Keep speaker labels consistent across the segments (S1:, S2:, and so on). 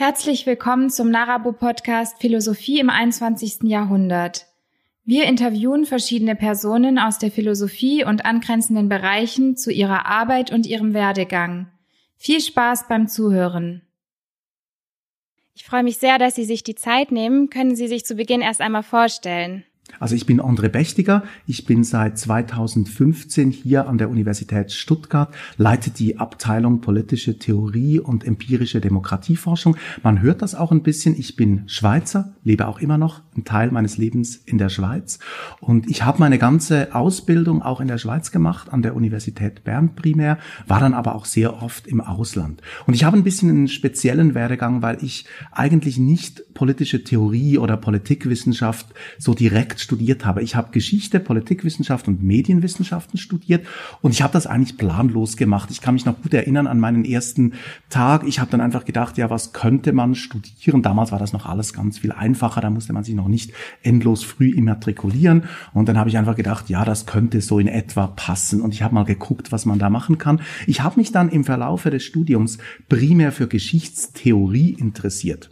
S1: Herzlich willkommen zum Narabo Podcast Philosophie im 21. Jahrhundert. Wir interviewen verschiedene Personen aus der Philosophie und angrenzenden Bereichen zu ihrer Arbeit und ihrem Werdegang. Viel Spaß beim Zuhören. Ich freue mich sehr, dass Sie sich die Zeit nehmen. Können Sie sich zu Beginn erst einmal vorstellen?
S2: Also ich bin André Bechtiger, ich bin seit 2015 hier an der Universität Stuttgart, leite die Abteilung politische Theorie und empirische Demokratieforschung. Man hört das auch ein bisschen, ich bin Schweizer, lebe auch immer noch einen Teil meines Lebens in der Schweiz und ich habe meine ganze Ausbildung auch in der Schweiz gemacht, an der Universität Bern primär, war dann aber auch sehr oft im Ausland. Und ich habe ein bisschen einen speziellen Werdegang, weil ich eigentlich nicht politische Theorie oder Politikwissenschaft so direkt studiert habe. Ich habe Geschichte, Politikwissenschaft und Medienwissenschaften studiert und ich habe das eigentlich planlos gemacht. Ich kann mich noch gut erinnern an meinen ersten Tag. Ich habe dann einfach gedacht, ja, was könnte man studieren? Damals war das noch alles ganz viel einfacher. Da musste man sich noch nicht endlos früh immatrikulieren. Und dann habe ich einfach gedacht, ja, das könnte so in etwa passen. Und ich habe mal geguckt, was man da machen kann. Ich habe mich dann im Verlaufe des Studiums primär für Geschichtstheorie interessiert.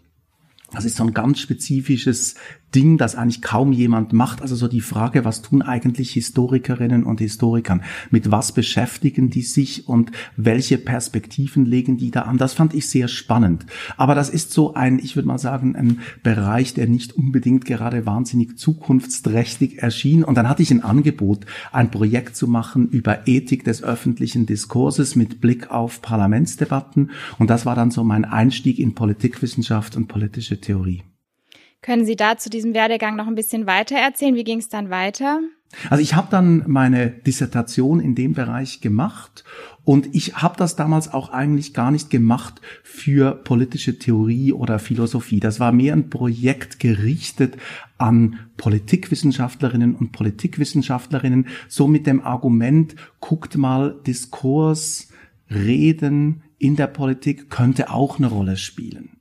S2: Das ist so ein ganz spezifisches Ding, das eigentlich kaum jemand macht. Also so die Frage, was tun eigentlich Historikerinnen und Historikern? Mit was beschäftigen die sich und welche Perspektiven legen die da an? Das fand ich sehr spannend. Aber das ist so ein, ich würde mal sagen, ein Bereich, der nicht unbedingt gerade wahnsinnig zukunftsträchtig erschien. Und dann hatte ich ein Angebot, ein Projekt zu machen über Ethik des öffentlichen Diskurses mit Blick auf Parlamentsdebatten. Und das war dann so mein Einstieg in Politikwissenschaft und politische Theorie.
S1: Können Sie da zu diesem Werdegang noch ein bisschen weiter erzählen? Wie ging es dann weiter?
S2: Also ich habe dann meine Dissertation in dem Bereich gemacht und ich habe das damals auch eigentlich gar nicht gemacht für politische Theorie oder Philosophie. Das war mehr ein Projekt gerichtet an Politikwissenschaftlerinnen und Politikwissenschaftlerinnen, so mit dem Argument, guckt mal, Diskurs, Reden in der Politik könnte auch eine Rolle spielen.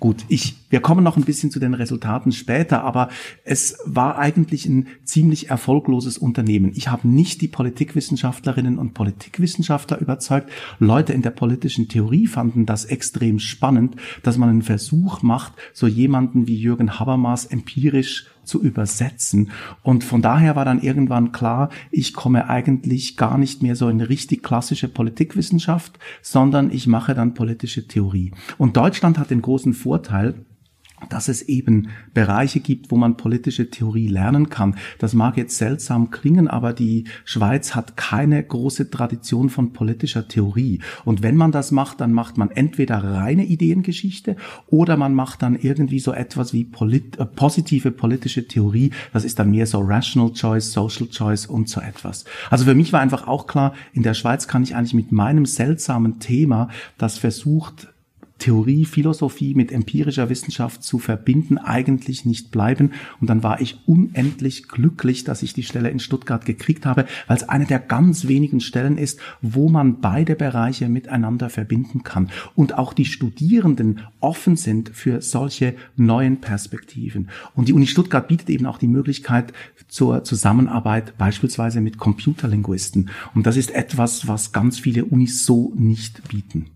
S2: Gut, ich, wir kommen noch ein bisschen zu den Resultaten später, aber es war eigentlich ein ziemlich erfolgloses Unternehmen. Ich habe nicht die Politikwissenschaftlerinnen und Politikwissenschaftler überzeugt. Leute in der politischen Theorie fanden das extrem spannend, dass man einen Versuch macht, so jemanden wie Jürgen Habermas empirisch zu übersetzen. Und von daher war dann irgendwann klar, ich komme eigentlich gar nicht mehr so in richtig klassische Politikwissenschaft, sondern ich mache dann politische Theorie. Und Deutschland hat den großen Vorteil, dass es eben Bereiche gibt, wo man politische Theorie lernen kann. Das mag jetzt seltsam klingen, aber die Schweiz hat keine große Tradition von politischer Theorie. Und wenn man das macht, dann macht man entweder reine Ideengeschichte oder man macht dann irgendwie so etwas wie polit äh, positive politische Theorie. Das ist dann mehr so Rational Choice, Social Choice und so etwas. Also für mich war einfach auch klar, in der Schweiz kann ich eigentlich mit meinem seltsamen Thema, das versucht, Theorie, Philosophie mit empirischer Wissenschaft zu verbinden, eigentlich nicht bleiben. Und dann war ich unendlich glücklich, dass ich die Stelle in Stuttgart gekriegt habe, weil es eine der ganz wenigen Stellen ist, wo man beide Bereiche miteinander verbinden kann. Und auch die Studierenden offen sind für solche neuen Perspektiven. Und die Uni Stuttgart bietet eben auch die Möglichkeit zur Zusammenarbeit beispielsweise mit Computerlinguisten. Und das ist etwas, was ganz viele Unis so nicht bieten.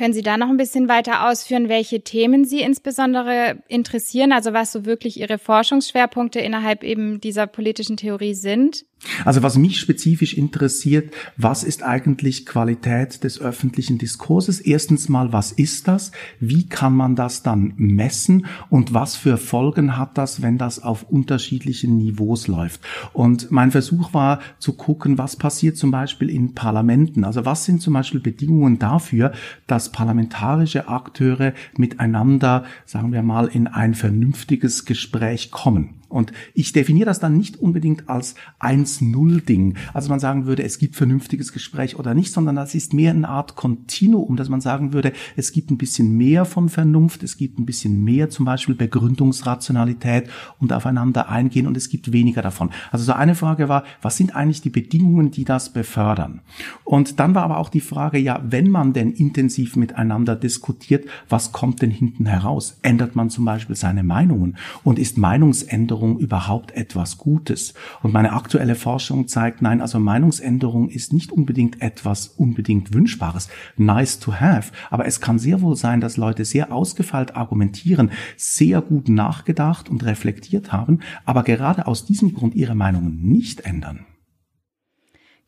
S1: Können Sie da noch ein bisschen weiter ausführen, welche Themen Sie insbesondere interessieren, also was so wirklich Ihre Forschungsschwerpunkte innerhalb eben dieser politischen Theorie sind?
S2: Also was mich spezifisch interessiert, was ist eigentlich Qualität des öffentlichen Diskurses? Erstens mal, was ist das? Wie kann man das dann messen? Und was für Folgen hat das, wenn das auf unterschiedlichen Niveaus läuft? Und mein Versuch war zu gucken, was passiert zum Beispiel in Parlamenten? Also was sind zum Beispiel Bedingungen dafür, dass parlamentarische Akteure miteinander, sagen wir mal, in ein vernünftiges Gespräch kommen? Und ich definiere das dann nicht unbedingt als 1-0-Ding. Also man sagen würde, es gibt vernünftiges Gespräch oder nicht, sondern das ist mehr eine Art Kontinuum, dass man sagen würde, es gibt ein bisschen mehr von Vernunft, es gibt ein bisschen mehr zum Beispiel Begründungsrationalität und aufeinander eingehen und es gibt weniger davon. Also so eine Frage war, was sind eigentlich die Bedingungen, die das befördern? Und dann war aber auch die Frage, ja, wenn man denn intensiv miteinander diskutiert, was kommt denn hinten heraus? Ändert man zum Beispiel seine Meinungen? Und ist Meinungsänderung Meinungsänderung überhaupt etwas Gutes? Und meine aktuelle Forschung zeigt, nein, also Meinungsänderung ist nicht unbedingt etwas unbedingt Wünschbares, nice to have, aber es kann sehr wohl sein, dass Leute sehr ausgefeilt argumentieren, sehr gut nachgedacht und reflektiert haben, aber gerade aus diesem Grund ihre Meinungen nicht ändern.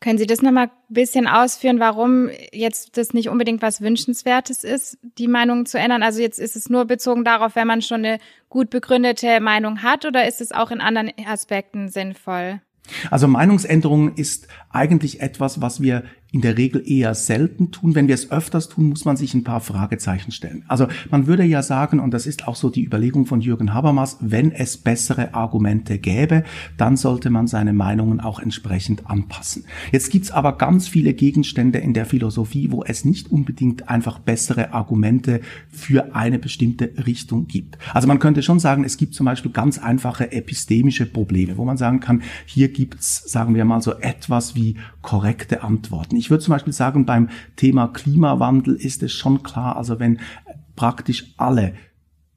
S1: Können Sie das nochmal ein bisschen ausführen, warum jetzt das nicht unbedingt was Wünschenswertes ist, die Meinung zu ändern? Also jetzt ist es nur bezogen darauf, wenn man schon eine gut begründete Meinung hat oder ist es auch in anderen Aspekten sinnvoll?
S2: Also Meinungsänderung ist eigentlich etwas, was wir in der Regel eher selten tun. Wenn wir es öfters tun, muss man sich ein paar Fragezeichen stellen. Also man würde ja sagen, und das ist auch so die Überlegung von Jürgen Habermas, wenn es bessere Argumente gäbe, dann sollte man seine Meinungen auch entsprechend anpassen. Jetzt gibt's aber ganz viele Gegenstände in der Philosophie, wo es nicht unbedingt einfach bessere Argumente für eine bestimmte Richtung gibt. Also man könnte schon sagen, es gibt zum Beispiel ganz einfache epistemische Probleme, wo man sagen kann, hier gibt's, sagen wir mal so etwas wie korrekte Antworten. Ich würde zum Beispiel sagen, beim Thema Klimawandel ist es schon klar, also wenn praktisch alle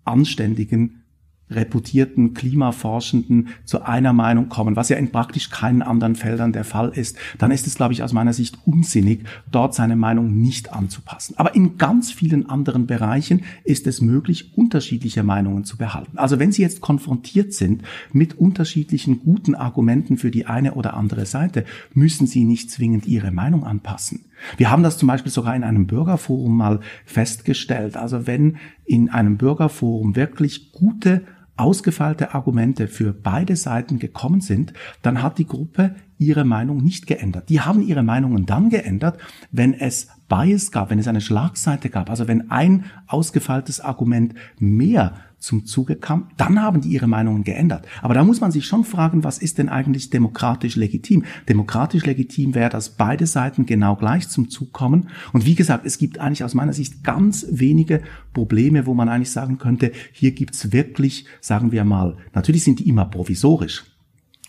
S2: anständigen reputierten Klimaforschenden zu einer Meinung kommen, was ja in praktisch keinen anderen Feldern der Fall ist, dann ist es, glaube ich, aus meiner Sicht unsinnig, dort seine Meinung nicht anzupassen. Aber in ganz vielen anderen Bereichen ist es möglich, unterschiedliche Meinungen zu behalten. Also wenn Sie jetzt konfrontiert sind mit unterschiedlichen guten Argumenten für die eine oder andere Seite, müssen Sie nicht zwingend Ihre Meinung anpassen. Wir haben das zum Beispiel sogar in einem Bürgerforum mal festgestellt. Also wenn in einem Bürgerforum wirklich gute ausgefeilte Argumente für beide Seiten gekommen sind, dann hat die Gruppe ihre Meinung nicht geändert. Die haben ihre Meinungen dann geändert, wenn es Bias gab, wenn es eine Schlagseite gab, also wenn ein ausgefeiltes Argument mehr zum Zuge kam, dann haben die ihre Meinungen geändert. Aber da muss man sich schon fragen, was ist denn eigentlich demokratisch legitim? Demokratisch legitim wäre, dass beide Seiten genau gleich zum Zug kommen. Und wie gesagt, es gibt eigentlich aus meiner Sicht ganz wenige Probleme, wo man eigentlich sagen könnte, hier gibt's wirklich, sagen wir mal, natürlich sind die immer provisorisch.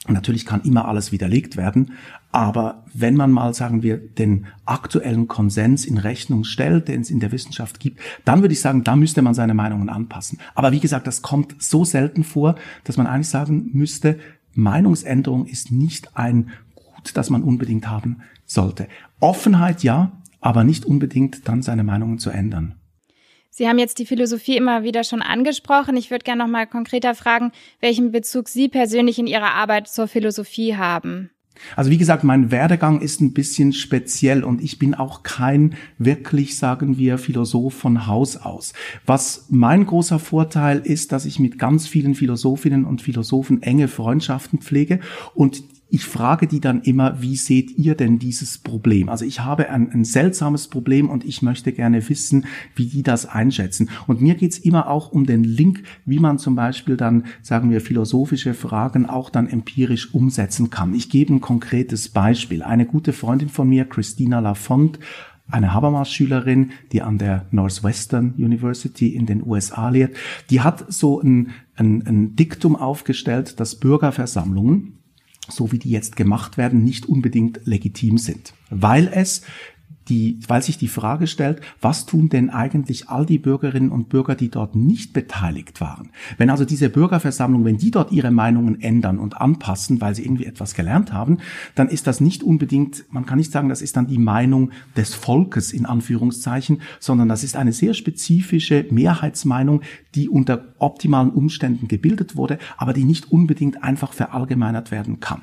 S2: Natürlich kann immer alles widerlegt werden, aber wenn man mal, sagen wir, den aktuellen Konsens in Rechnung stellt, den es in der Wissenschaft gibt, dann würde ich sagen, da müsste man seine Meinungen anpassen. Aber wie gesagt, das kommt so selten vor, dass man eigentlich sagen müsste, Meinungsänderung ist nicht ein Gut, das man unbedingt haben sollte. Offenheit ja, aber nicht unbedingt dann seine Meinungen zu ändern.
S1: Sie haben jetzt die Philosophie immer wieder schon angesprochen. Ich würde gerne noch mal konkreter fragen, welchen Bezug Sie persönlich in Ihrer Arbeit zur Philosophie haben.
S2: Also wie gesagt, mein Werdegang ist ein bisschen speziell und ich bin auch kein wirklich, sagen wir, Philosoph von Haus aus. Was mein großer Vorteil ist, dass ich mit ganz vielen Philosophinnen und Philosophen enge Freundschaften pflege und ich frage die dann immer, wie seht ihr denn dieses Problem? Also ich habe ein, ein, seltsames Problem und ich möchte gerne wissen, wie die das einschätzen. Und mir geht's immer auch um den Link, wie man zum Beispiel dann, sagen wir, philosophische Fragen auch dann empirisch umsetzen kann. Ich gebe ein konkretes Beispiel. Eine gute Freundin von mir, Christina Lafont, eine Habermas-Schülerin, die an der Northwestern University in den USA lehrt, die hat so ein, ein, ein Diktum aufgestellt, dass Bürgerversammlungen so wie die jetzt gemacht werden, nicht unbedingt legitim sind, weil es die, weil sich die Frage stellt, was tun denn eigentlich all die Bürgerinnen und Bürger, die dort nicht beteiligt waren? Wenn also diese Bürgerversammlung, wenn die dort ihre Meinungen ändern und anpassen, weil sie irgendwie etwas gelernt haben, dann ist das nicht unbedingt, man kann nicht sagen, das ist dann die Meinung des Volkes in Anführungszeichen, sondern das ist eine sehr spezifische Mehrheitsmeinung, die unter optimalen Umständen gebildet wurde, aber die nicht unbedingt einfach verallgemeinert werden kann.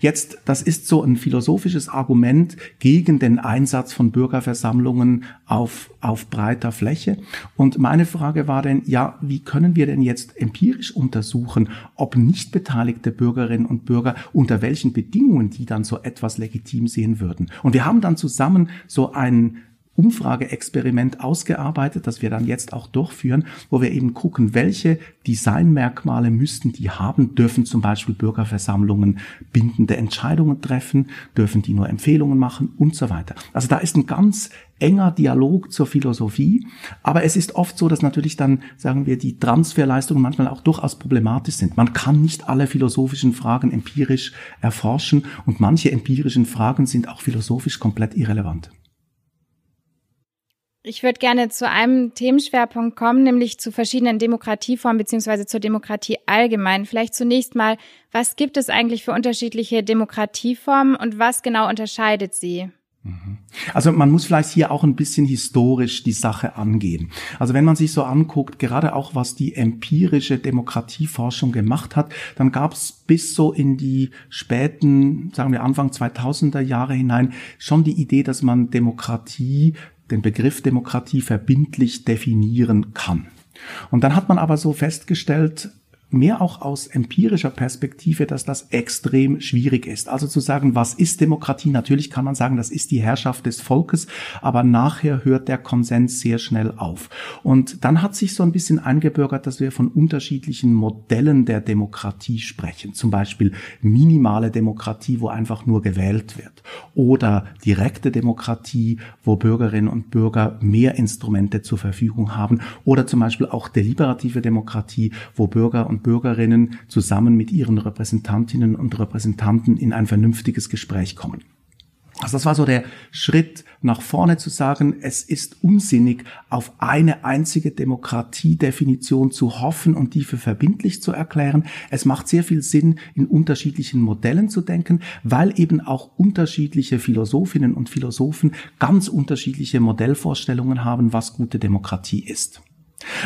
S2: Jetzt, das ist so ein philosophisches Argument gegen den Einsatz von Bürgerversammlungen auf, auf breiter Fläche. Und meine Frage war denn, ja, wie können wir denn jetzt empirisch untersuchen, ob nicht beteiligte Bürgerinnen und Bürger unter welchen Bedingungen die dann so etwas legitim sehen würden? Und wir haben dann zusammen so einen Umfrageexperiment ausgearbeitet, das wir dann jetzt auch durchführen, wo wir eben gucken, welche Designmerkmale müssten die haben, dürfen zum Beispiel Bürgerversammlungen bindende Entscheidungen treffen, dürfen die nur Empfehlungen machen und so weiter. Also da ist ein ganz enger Dialog zur Philosophie, aber es ist oft so, dass natürlich dann, sagen wir, die Transferleistungen manchmal auch durchaus problematisch sind. Man kann nicht alle philosophischen Fragen empirisch erforschen und manche empirischen Fragen sind auch philosophisch komplett irrelevant.
S1: Ich würde gerne zu einem Themenschwerpunkt kommen, nämlich zu verschiedenen Demokratieformen beziehungsweise zur Demokratie allgemein. Vielleicht zunächst mal, was gibt es eigentlich für unterschiedliche Demokratieformen und was genau unterscheidet sie?
S2: Mhm. Also man muss vielleicht hier auch ein bisschen historisch die Sache angehen. Also wenn man sich so anguckt, gerade auch was die empirische Demokratieforschung gemacht hat, dann gab es bis so in die späten, sagen wir Anfang 2000er Jahre hinein schon die Idee, dass man Demokratie den Begriff Demokratie verbindlich definieren kann. Und dann hat man aber so festgestellt, mehr auch aus empirischer Perspektive, dass das extrem schwierig ist. Also zu sagen, was ist Demokratie? Natürlich kann man sagen, das ist die Herrschaft des Volkes, aber nachher hört der Konsens sehr schnell auf. Und dann hat sich so ein bisschen eingebürgert, dass wir von unterschiedlichen Modellen der Demokratie sprechen. Zum Beispiel minimale Demokratie, wo einfach nur gewählt wird. Oder direkte Demokratie, wo Bürgerinnen und Bürger mehr Instrumente zur Verfügung haben. Oder zum Beispiel auch deliberative Demokratie, wo Bürger und Bürgerinnen zusammen mit ihren Repräsentantinnen und Repräsentanten in ein vernünftiges Gespräch kommen. Also das war so der Schritt nach vorne zu sagen, es ist unsinnig, auf eine einzige Demokratiedefinition zu hoffen und die für verbindlich zu erklären. Es macht sehr viel Sinn, in unterschiedlichen Modellen zu denken, weil eben auch unterschiedliche Philosophinnen und Philosophen ganz unterschiedliche Modellvorstellungen haben, was gute Demokratie ist.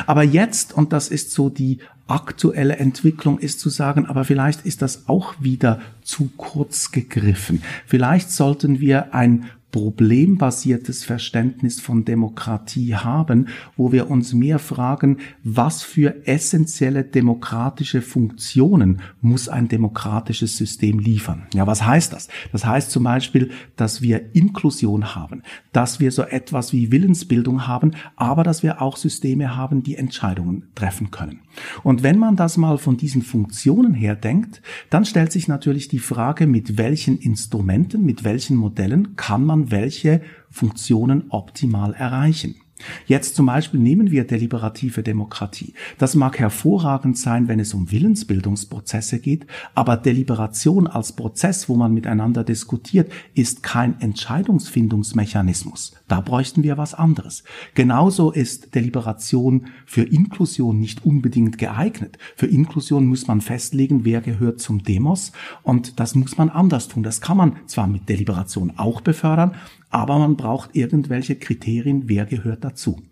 S2: Aber jetzt, und das ist so die aktuelle Entwicklung, ist zu sagen, aber vielleicht ist das auch wieder zu kurz gegriffen. Vielleicht sollten wir ein problembasiertes Verständnis von Demokratie haben, wo wir uns mehr fragen, was für essentielle demokratische Funktionen muss ein demokratisches System liefern. Ja, was heißt das? Das heißt zum Beispiel, dass wir Inklusion haben, dass wir so etwas wie Willensbildung haben, aber dass wir auch Systeme haben, die Entscheidungen treffen können. Und wenn man das mal von diesen Funktionen her denkt, dann stellt sich natürlich die Frage, mit welchen Instrumenten, mit welchen Modellen kann man man welche Funktionen optimal erreichen. Jetzt zum Beispiel nehmen wir deliberative Demokratie. Das mag hervorragend sein, wenn es um Willensbildungsprozesse geht, aber Deliberation als Prozess, wo man miteinander diskutiert, ist kein Entscheidungsfindungsmechanismus. Da bräuchten wir was anderes. Genauso ist Deliberation für Inklusion nicht unbedingt geeignet. Für Inklusion muss man festlegen, wer gehört zum Demos und das muss man anders tun. Das kann man zwar mit Deliberation auch befördern, aber man braucht irgendwelche Kriterien, wer gehört dazu.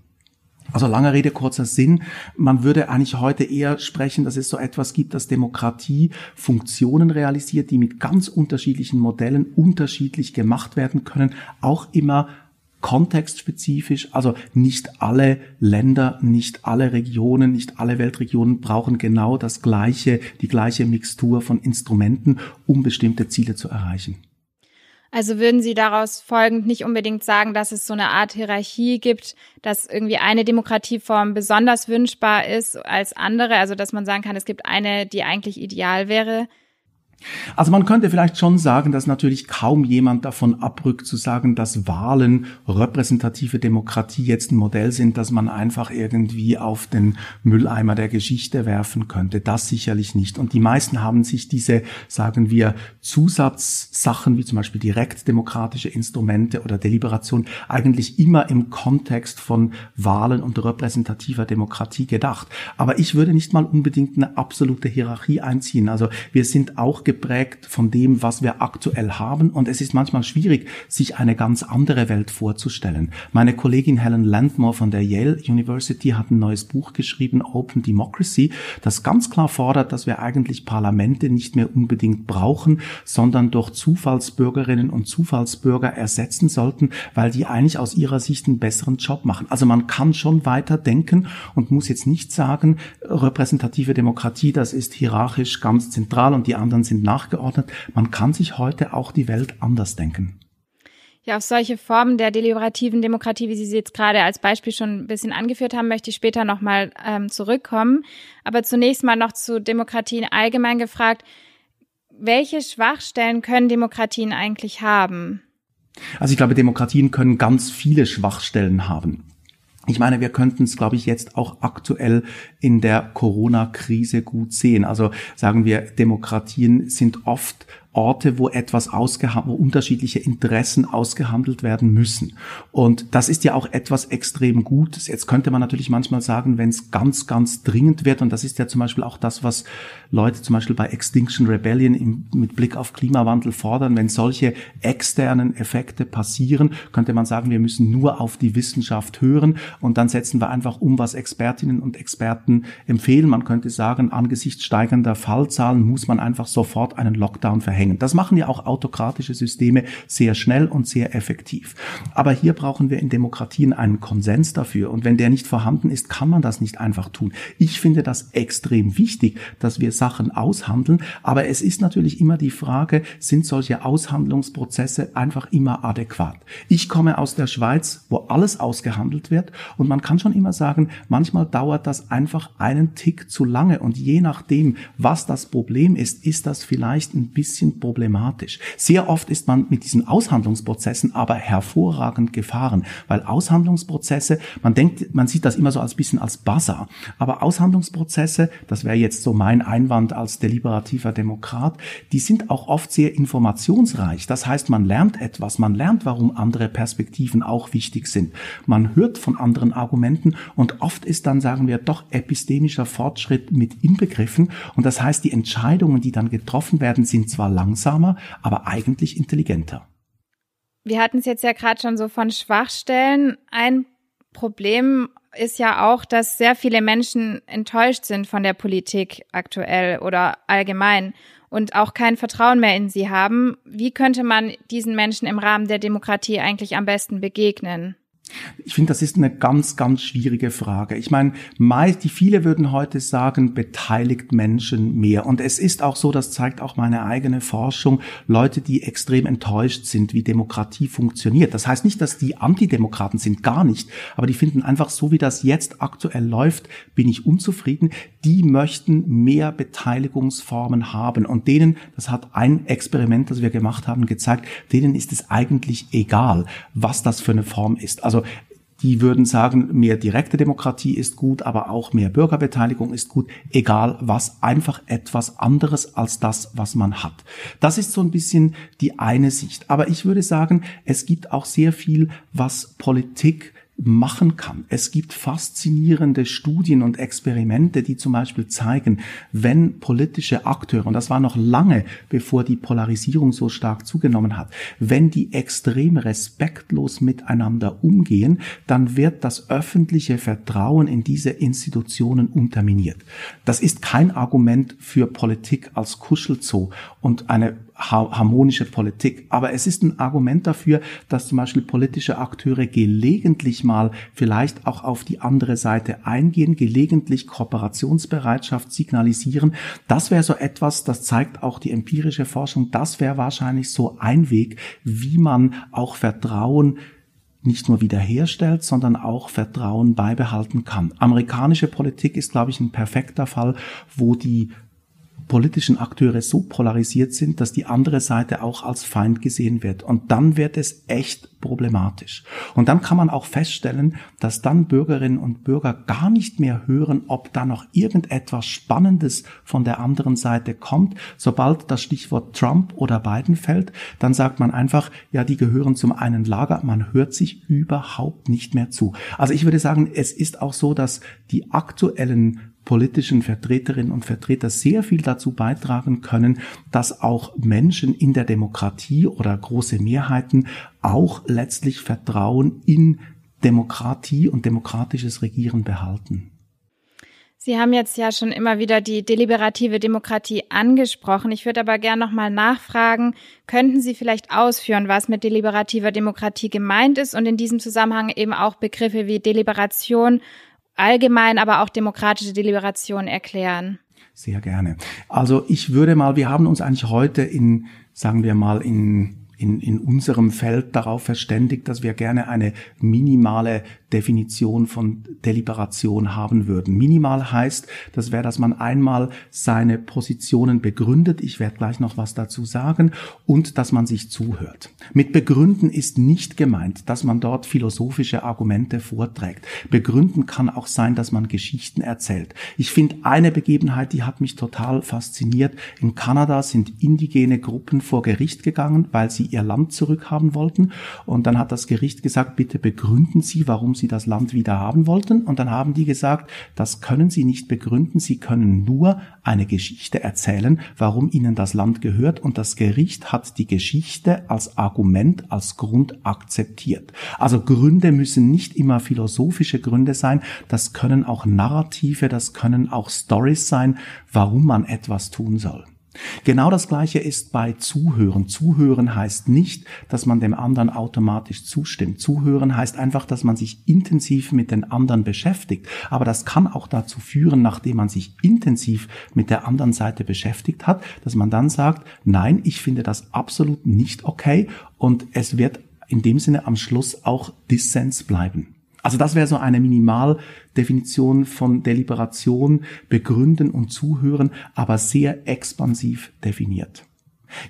S2: Also lange Rede, kurzer Sinn. Man würde eigentlich heute eher sprechen, dass es so etwas gibt, dass Demokratie Funktionen realisiert, die mit ganz unterschiedlichen Modellen unterschiedlich gemacht werden können, auch immer kontextspezifisch. Also nicht alle Länder, nicht alle Regionen, nicht alle Weltregionen brauchen genau das gleiche, die gleiche Mixtur von Instrumenten, um bestimmte Ziele zu erreichen.
S1: Also würden Sie daraus folgend nicht unbedingt sagen, dass es so eine Art Hierarchie gibt, dass irgendwie eine Demokratieform besonders wünschbar ist als andere, also dass man sagen kann, es gibt eine, die eigentlich ideal wäre?
S2: Also man könnte vielleicht schon sagen, dass natürlich kaum jemand davon abrückt zu sagen, dass Wahlen repräsentative Demokratie jetzt ein Modell sind, dass man einfach irgendwie auf den Mülleimer der Geschichte werfen könnte. Das sicherlich nicht. Und die meisten haben sich diese, sagen wir, Zusatzsachen wie zum Beispiel direktdemokratische Instrumente oder Deliberation eigentlich immer im Kontext von Wahlen und repräsentativer Demokratie gedacht. Aber ich würde nicht mal unbedingt eine absolute Hierarchie einziehen. Also wir sind auch geprägt von dem, was wir aktuell haben. Und es ist manchmal schwierig, sich eine ganz andere Welt vorzustellen. Meine Kollegin Helen Landmore von der Yale University hat ein neues Buch geschrieben, Open Democracy, das ganz klar fordert, dass wir eigentlich Parlamente nicht mehr unbedingt brauchen, sondern durch Zufallsbürgerinnen und Zufallsbürger ersetzen sollten, weil die eigentlich aus ihrer Sicht einen besseren Job machen. Also man kann schon weiter denken und muss jetzt nicht sagen, repräsentative Demokratie, das ist hierarchisch ganz zentral und die anderen sind sind nachgeordnet. Man kann sich heute auch die Welt anders denken.
S1: Ja, auf solche Formen der deliberativen Demokratie, wie Sie sie jetzt gerade als Beispiel schon ein bisschen angeführt haben, möchte ich später nochmal ähm, zurückkommen. Aber zunächst mal noch zu Demokratien allgemein gefragt. Welche Schwachstellen können Demokratien eigentlich haben?
S2: Also ich glaube, Demokratien können ganz viele Schwachstellen haben. Ich meine, wir könnten es, glaube ich, jetzt auch aktuell in der Corona-Krise gut sehen. Also sagen wir, Demokratien sind oft Orte, wo etwas ausgehandelt, wo unterschiedliche Interessen ausgehandelt werden müssen. Und das ist ja auch etwas extrem Gutes. Jetzt könnte man natürlich manchmal sagen, wenn es ganz, ganz dringend wird, und das ist ja zum Beispiel auch das, was Leute zum Beispiel bei Extinction Rebellion im, mit Blick auf Klimawandel fordern, wenn solche externen Effekte passieren, könnte man sagen, wir müssen nur auf die Wissenschaft hören und dann setzen wir einfach um, was Expertinnen und Experten empfehlen. Man könnte sagen, angesichts steigender Fallzahlen muss man einfach sofort einen Lockdown verhängen. Das machen ja auch autokratische Systeme sehr schnell und sehr effektiv. Aber hier brauchen wir in Demokratien einen Konsens dafür. Und wenn der nicht vorhanden ist, kann man das nicht einfach tun. Ich finde das extrem wichtig, dass wir Sachen aushandeln. Aber es ist natürlich immer die Frage, sind solche Aushandlungsprozesse einfach immer adäquat? Ich komme aus der Schweiz, wo alles ausgehandelt wird. Und man kann schon immer sagen, manchmal dauert das einfach einen Tick zu lange. Und je nachdem, was das Problem ist, ist das vielleicht ein bisschen problematisch. Sehr oft ist man mit diesen Aushandlungsprozessen aber hervorragend gefahren, weil Aushandlungsprozesse, man denkt, man sieht das immer so als bisschen als Buzzer, aber Aushandlungsprozesse, das wäre jetzt so mein Einwand als deliberativer Demokrat, die sind auch oft sehr informationsreich. Das heißt, man lernt etwas, man lernt, warum andere Perspektiven auch wichtig sind. Man hört von anderen Argumenten und oft ist dann, sagen wir, doch epistemischer Fortschritt mit inbegriffen und das heißt, die Entscheidungen, die dann getroffen werden, sind zwar langsamer, aber eigentlich intelligenter.
S1: Wir hatten es jetzt ja gerade schon so von Schwachstellen. Ein Problem ist ja auch, dass sehr viele Menschen enttäuscht sind von der Politik aktuell oder allgemein und auch kein Vertrauen mehr in sie haben. Wie könnte man diesen Menschen im Rahmen der Demokratie eigentlich am besten begegnen?
S2: Ich finde, das ist eine ganz, ganz schwierige Frage. Ich meine, meist, die viele würden heute sagen, beteiligt Menschen mehr. Und es ist auch so, das zeigt auch meine eigene Forschung, Leute, die extrem enttäuscht sind, wie Demokratie funktioniert. Das heißt nicht, dass die Antidemokraten sind, gar nicht. Aber die finden einfach so, wie das jetzt aktuell läuft, bin ich unzufrieden. Die möchten mehr Beteiligungsformen haben. Und denen, das hat ein Experiment, das wir gemacht haben, gezeigt, denen ist es eigentlich egal, was das für eine Form ist. Also also die würden sagen, mehr direkte Demokratie ist gut, aber auch mehr Bürgerbeteiligung ist gut, egal was, einfach etwas anderes als das, was man hat. Das ist so ein bisschen die eine Sicht. Aber ich würde sagen, es gibt auch sehr viel, was Politik machen kann. Es gibt faszinierende Studien und Experimente, die zum Beispiel zeigen, wenn politische Akteure, und das war noch lange bevor die Polarisierung so stark zugenommen hat, wenn die extrem respektlos miteinander umgehen, dann wird das öffentliche Vertrauen in diese Institutionen unterminiert. Das ist kein Argument für Politik als Kuschelzoo und eine harmonische Politik. Aber es ist ein Argument dafür, dass zum Beispiel politische Akteure gelegentlich mal vielleicht auch auf die andere Seite eingehen, gelegentlich Kooperationsbereitschaft signalisieren. Das wäre so etwas, das zeigt auch die empirische Forschung, das wäre wahrscheinlich so ein Weg, wie man auch Vertrauen nicht nur wiederherstellt, sondern auch Vertrauen beibehalten kann. Amerikanische Politik ist, glaube ich, ein perfekter Fall, wo die politischen Akteure so polarisiert sind, dass die andere Seite auch als Feind gesehen wird. Und dann wird es echt problematisch. Und dann kann man auch feststellen, dass dann Bürgerinnen und Bürger gar nicht mehr hören, ob da noch irgendetwas Spannendes von der anderen Seite kommt. Sobald das Stichwort Trump oder Biden fällt, dann sagt man einfach, ja, die gehören zum einen Lager. Man hört sich überhaupt nicht mehr zu. Also ich würde sagen, es ist auch so, dass die aktuellen politischen Vertreterinnen und Vertreter sehr viel dazu beitragen können, dass auch Menschen in der Demokratie oder große Mehrheiten auch letztlich Vertrauen in Demokratie und demokratisches Regieren behalten.
S1: Sie haben jetzt ja schon immer wieder die deliberative Demokratie angesprochen. Ich würde aber gerne nochmal nachfragen, könnten Sie vielleicht ausführen, was mit deliberativer Demokratie gemeint ist und in diesem Zusammenhang eben auch Begriffe wie Deliberation allgemein, aber auch demokratische Deliberation erklären?
S2: Sehr gerne. Also ich würde mal, wir haben uns eigentlich heute in, sagen wir mal, in in, in unserem Feld darauf verständigt, dass wir gerne eine minimale Definition von Deliberation haben würden. Minimal heißt, das wäre, dass man einmal seine Positionen begründet. Ich werde gleich noch was dazu sagen und dass man sich zuhört. Mit begründen ist nicht gemeint, dass man dort philosophische Argumente vorträgt. Begründen kann auch sein, dass man Geschichten erzählt. Ich finde eine Begebenheit, die hat mich total fasziniert. In Kanada sind indigene Gruppen vor Gericht gegangen, weil sie ihr Land zurückhaben wollten. Und dann hat das Gericht gesagt, bitte begründen Sie, warum sie das Land wieder haben wollten. Und dann haben die gesagt, das können sie nicht begründen. Sie können nur eine Geschichte erzählen, warum ihnen das Land gehört. Und das Gericht hat die Geschichte als Argument, als Grund akzeptiert. Also Gründe müssen nicht immer philosophische Gründe sein. Das können auch Narrative, das können auch Stories sein, warum man etwas tun soll. Genau das Gleiche ist bei Zuhören. Zuhören heißt nicht, dass man dem anderen automatisch zustimmt. Zuhören heißt einfach, dass man sich intensiv mit den anderen beschäftigt. Aber das kann auch dazu führen, nachdem man sich intensiv mit der anderen Seite beschäftigt hat, dass man dann sagt, nein, ich finde das absolut nicht okay und es wird in dem Sinne am Schluss auch Dissens bleiben. Also das wäre so eine Minimaldefinition von Deliberation, begründen und zuhören, aber sehr expansiv definiert.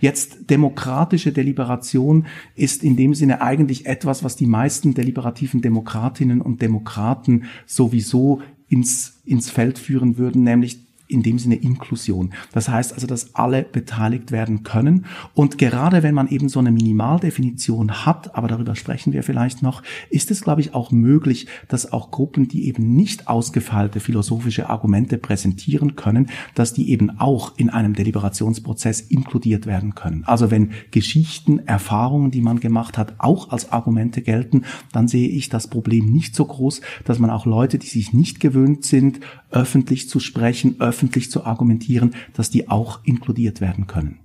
S2: Jetzt demokratische Deliberation ist in dem Sinne eigentlich etwas, was die meisten deliberativen Demokratinnen und Demokraten sowieso ins, ins Feld führen würden, nämlich in dem Sinne Inklusion. Das heißt also, dass alle beteiligt werden können. Und gerade wenn man eben so eine Minimaldefinition hat, aber darüber sprechen wir vielleicht noch, ist es, glaube ich, auch möglich, dass auch Gruppen, die eben nicht ausgefeilte philosophische Argumente präsentieren können, dass die eben auch in einem Deliberationsprozess inkludiert werden können. Also wenn Geschichten, Erfahrungen, die man gemacht hat, auch als Argumente gelten, dann sehe ich das Problem nicht so groß, dass man auch Leute, die sich nicht gewöhnt sind, öffentlich zu sprechen, zu argumentieren, dass die auch inkludiert werden können.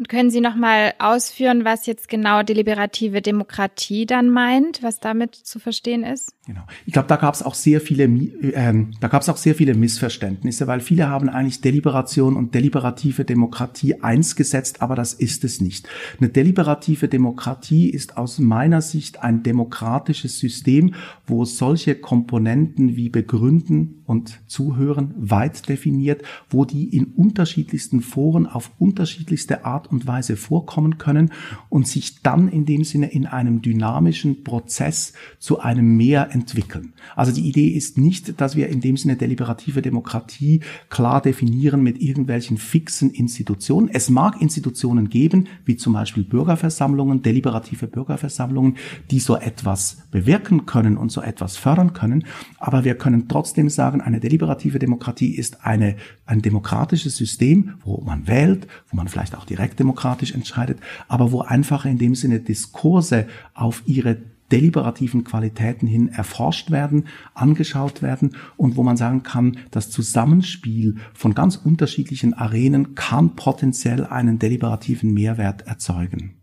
S1: Und können Sie noch mal ausführen, was jetzt genau deliberative Demokratie dann meint, was damit zu verstehen ist?
S2: Genau. Ich glaube, da gab es auch sehr viele, äh, da gab es auch sehr viele Missverständnisse, weil viele haben eigentlich Deliberation und deliberative Demokratie eins gesetzt, aber das ist es nicht. Eine deliberative Demokratie ist aus meiner Sicht ein demokratisches System, wo solche Komponenten wie Begründen und Zuhören weit definiert, wo die in unterschiedlichsten Foren auf unterschiedlichste Art und Weise vorkommen können und sich dann in dem Sinne in einem dynamischen Prozess zu einem Mehr entwickeln. Also die Idee ist nicht, dass wir in dem Sinne deliberative Demokratie klar definieren mit irgendwelchen fixen Institutionen. Es mag Institutionen geben, wie zum Beispiel Bürgerversammlungen, deliberative Bürgerversammlungen, die so etwas bewirken können und so etwas fördern können. Aber wir können trotzdem sagen, eine deliberative Demokratie ist eine, ein demokratisches System, wo man wählt, wo man vielleicht auch direkt demokratisch entscheidet, aber wo einfach in dem Sinne Diskurse auf ihre deliberativen Qualitäten hin erforscht werden, angeschaut werden und wo man sagen kann, das Zusammenspiel von ganz unterschiedlichen Arenen kann potenziell einen deliberativen Mehrwert erzeugen.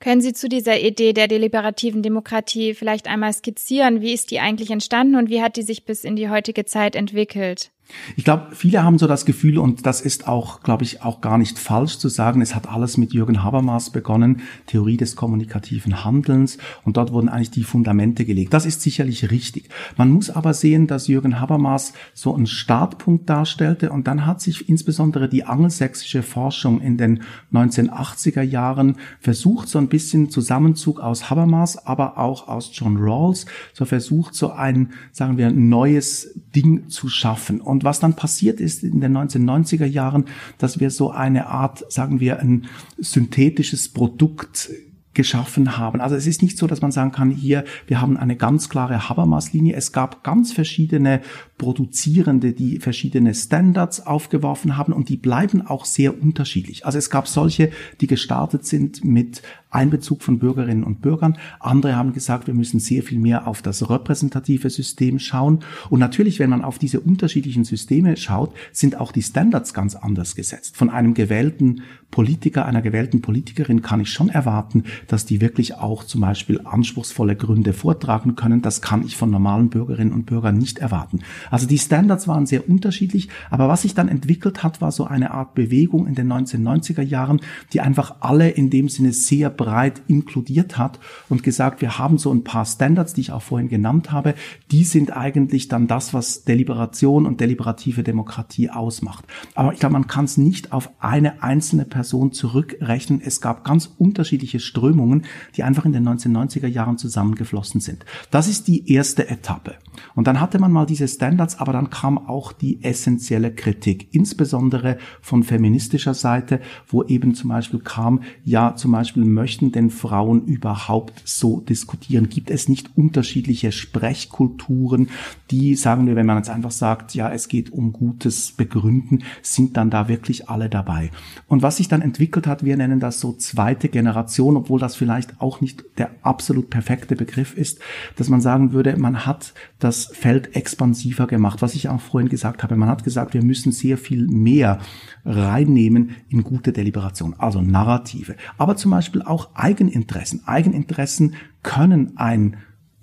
S1: Können Sie zu dieser Idee der deliberativen Demokratie vielleicht einmal skizzieren? Wie ist die eigentlich entstanden und wie hat die sich bis in die heutige Zeit entwickelt?
S2: Ich glaube, viele haben so das Gefühl, und das ist auch, glaube ich, auch gar nicht falsch zu sagen, es hat alles mit Jürgen Habermas begonnen, Theorie des kommunikativen Handelns, und dort wurden eigentlich die Fundamente gelegt. Das ist sicherlich richtig. Man muss aber sehen, dass Jürgen Habermas so einen Startpunkt darstellte, und dann hat sich insbesondere die angelsächsische Forschung in den 1980er Jahren versucht, so ein bisschen Zusammenzug aus Habermas, aber auch aus John Rawls, so versucht, so ein, sagen wir, neues Ding zu schaffen. Und was dann passiert ist in den 1990er Jahren, dass wir so eine Art, sagen wir, ein synthetisches Produkt geschaffen haben. Also es ist nicht so, dass man sagen kann, hier, wir haben eine ganz klare Habermas-Linie. Es gab ganz verschiedene Produzierende, die verschiedene Standards aufgeworfen haben und die bleiben auch sehr unterschiedlich. Also es gab solche, die gestartet sind mit Einbezug von Bürgerinnen und Bürgern. Andere haben gesagt, wir müssen sehr viel mehr auf das repräsentative System schauen. Und natürlich, wenn man auf diese unterschiedlichen Systeme schaut, sind auch die Standards ganz anders gesetzt. Von einem gewählten Politiker, einer gewählten Politikerin kann ich schon erwarten, dass die wirklich auch zum Beispiel anspruchsvolle Gründe vortragen können. Das kann ich von normalen Bürgerinnen und Bürgern nicht erwarten. Also die Standards waren sehr unterschiedlich, aber was sich dann entwickelt hat, war so eine Art Bewegung in den 1990er Jahren, die einfach alle in dem Sinne sehr breit inkludiert hat und gesagt, wir haben so ein paar Standards, die ich auch vorhin genannt habe, die sind eigentlich dann das, was Deliberation und deliberative Demokratie ausmacht. Aber ich glaube, man kann es nicht auf eine einzelne Person zurückrechnen. Es gab ganz unterschiedliche Strömungen, die einfach in den 1990er Jahren zusammengeflossen sind. Das ist die erste Etappe. Und dann hatte man mal diese Standards, aber dann kam auch die essentielle Kritik, insbesondere von feministischer Seite, wo eben zum Beispiel kam, ja, zum Beispiel möchten denn Frauen überhaupt so diskutieren? Gibt es nicht unterschiedliche Sprechkulturen, die, sagen wir, wenn man jetzt einfach sagt, ja, es geht um gutes Begründen, sind dann da wirklich alle dabei? Und was sich dann entwickelt hat, wir nennen das so zweite Generation, obwohl das vielleicht auch nicht der absolut perfekte Begriff ist, dass man sagen würde, man hat das Feld expansiver gemacht, was ich auch vorhin gesagt habe. Man hat gesagt, wir müssen sehr viel mehr reinnehmen in gute Deliberation, also Narrative, aber zum Beispiel auch Eigeninteressen. Eigeninteressen können ein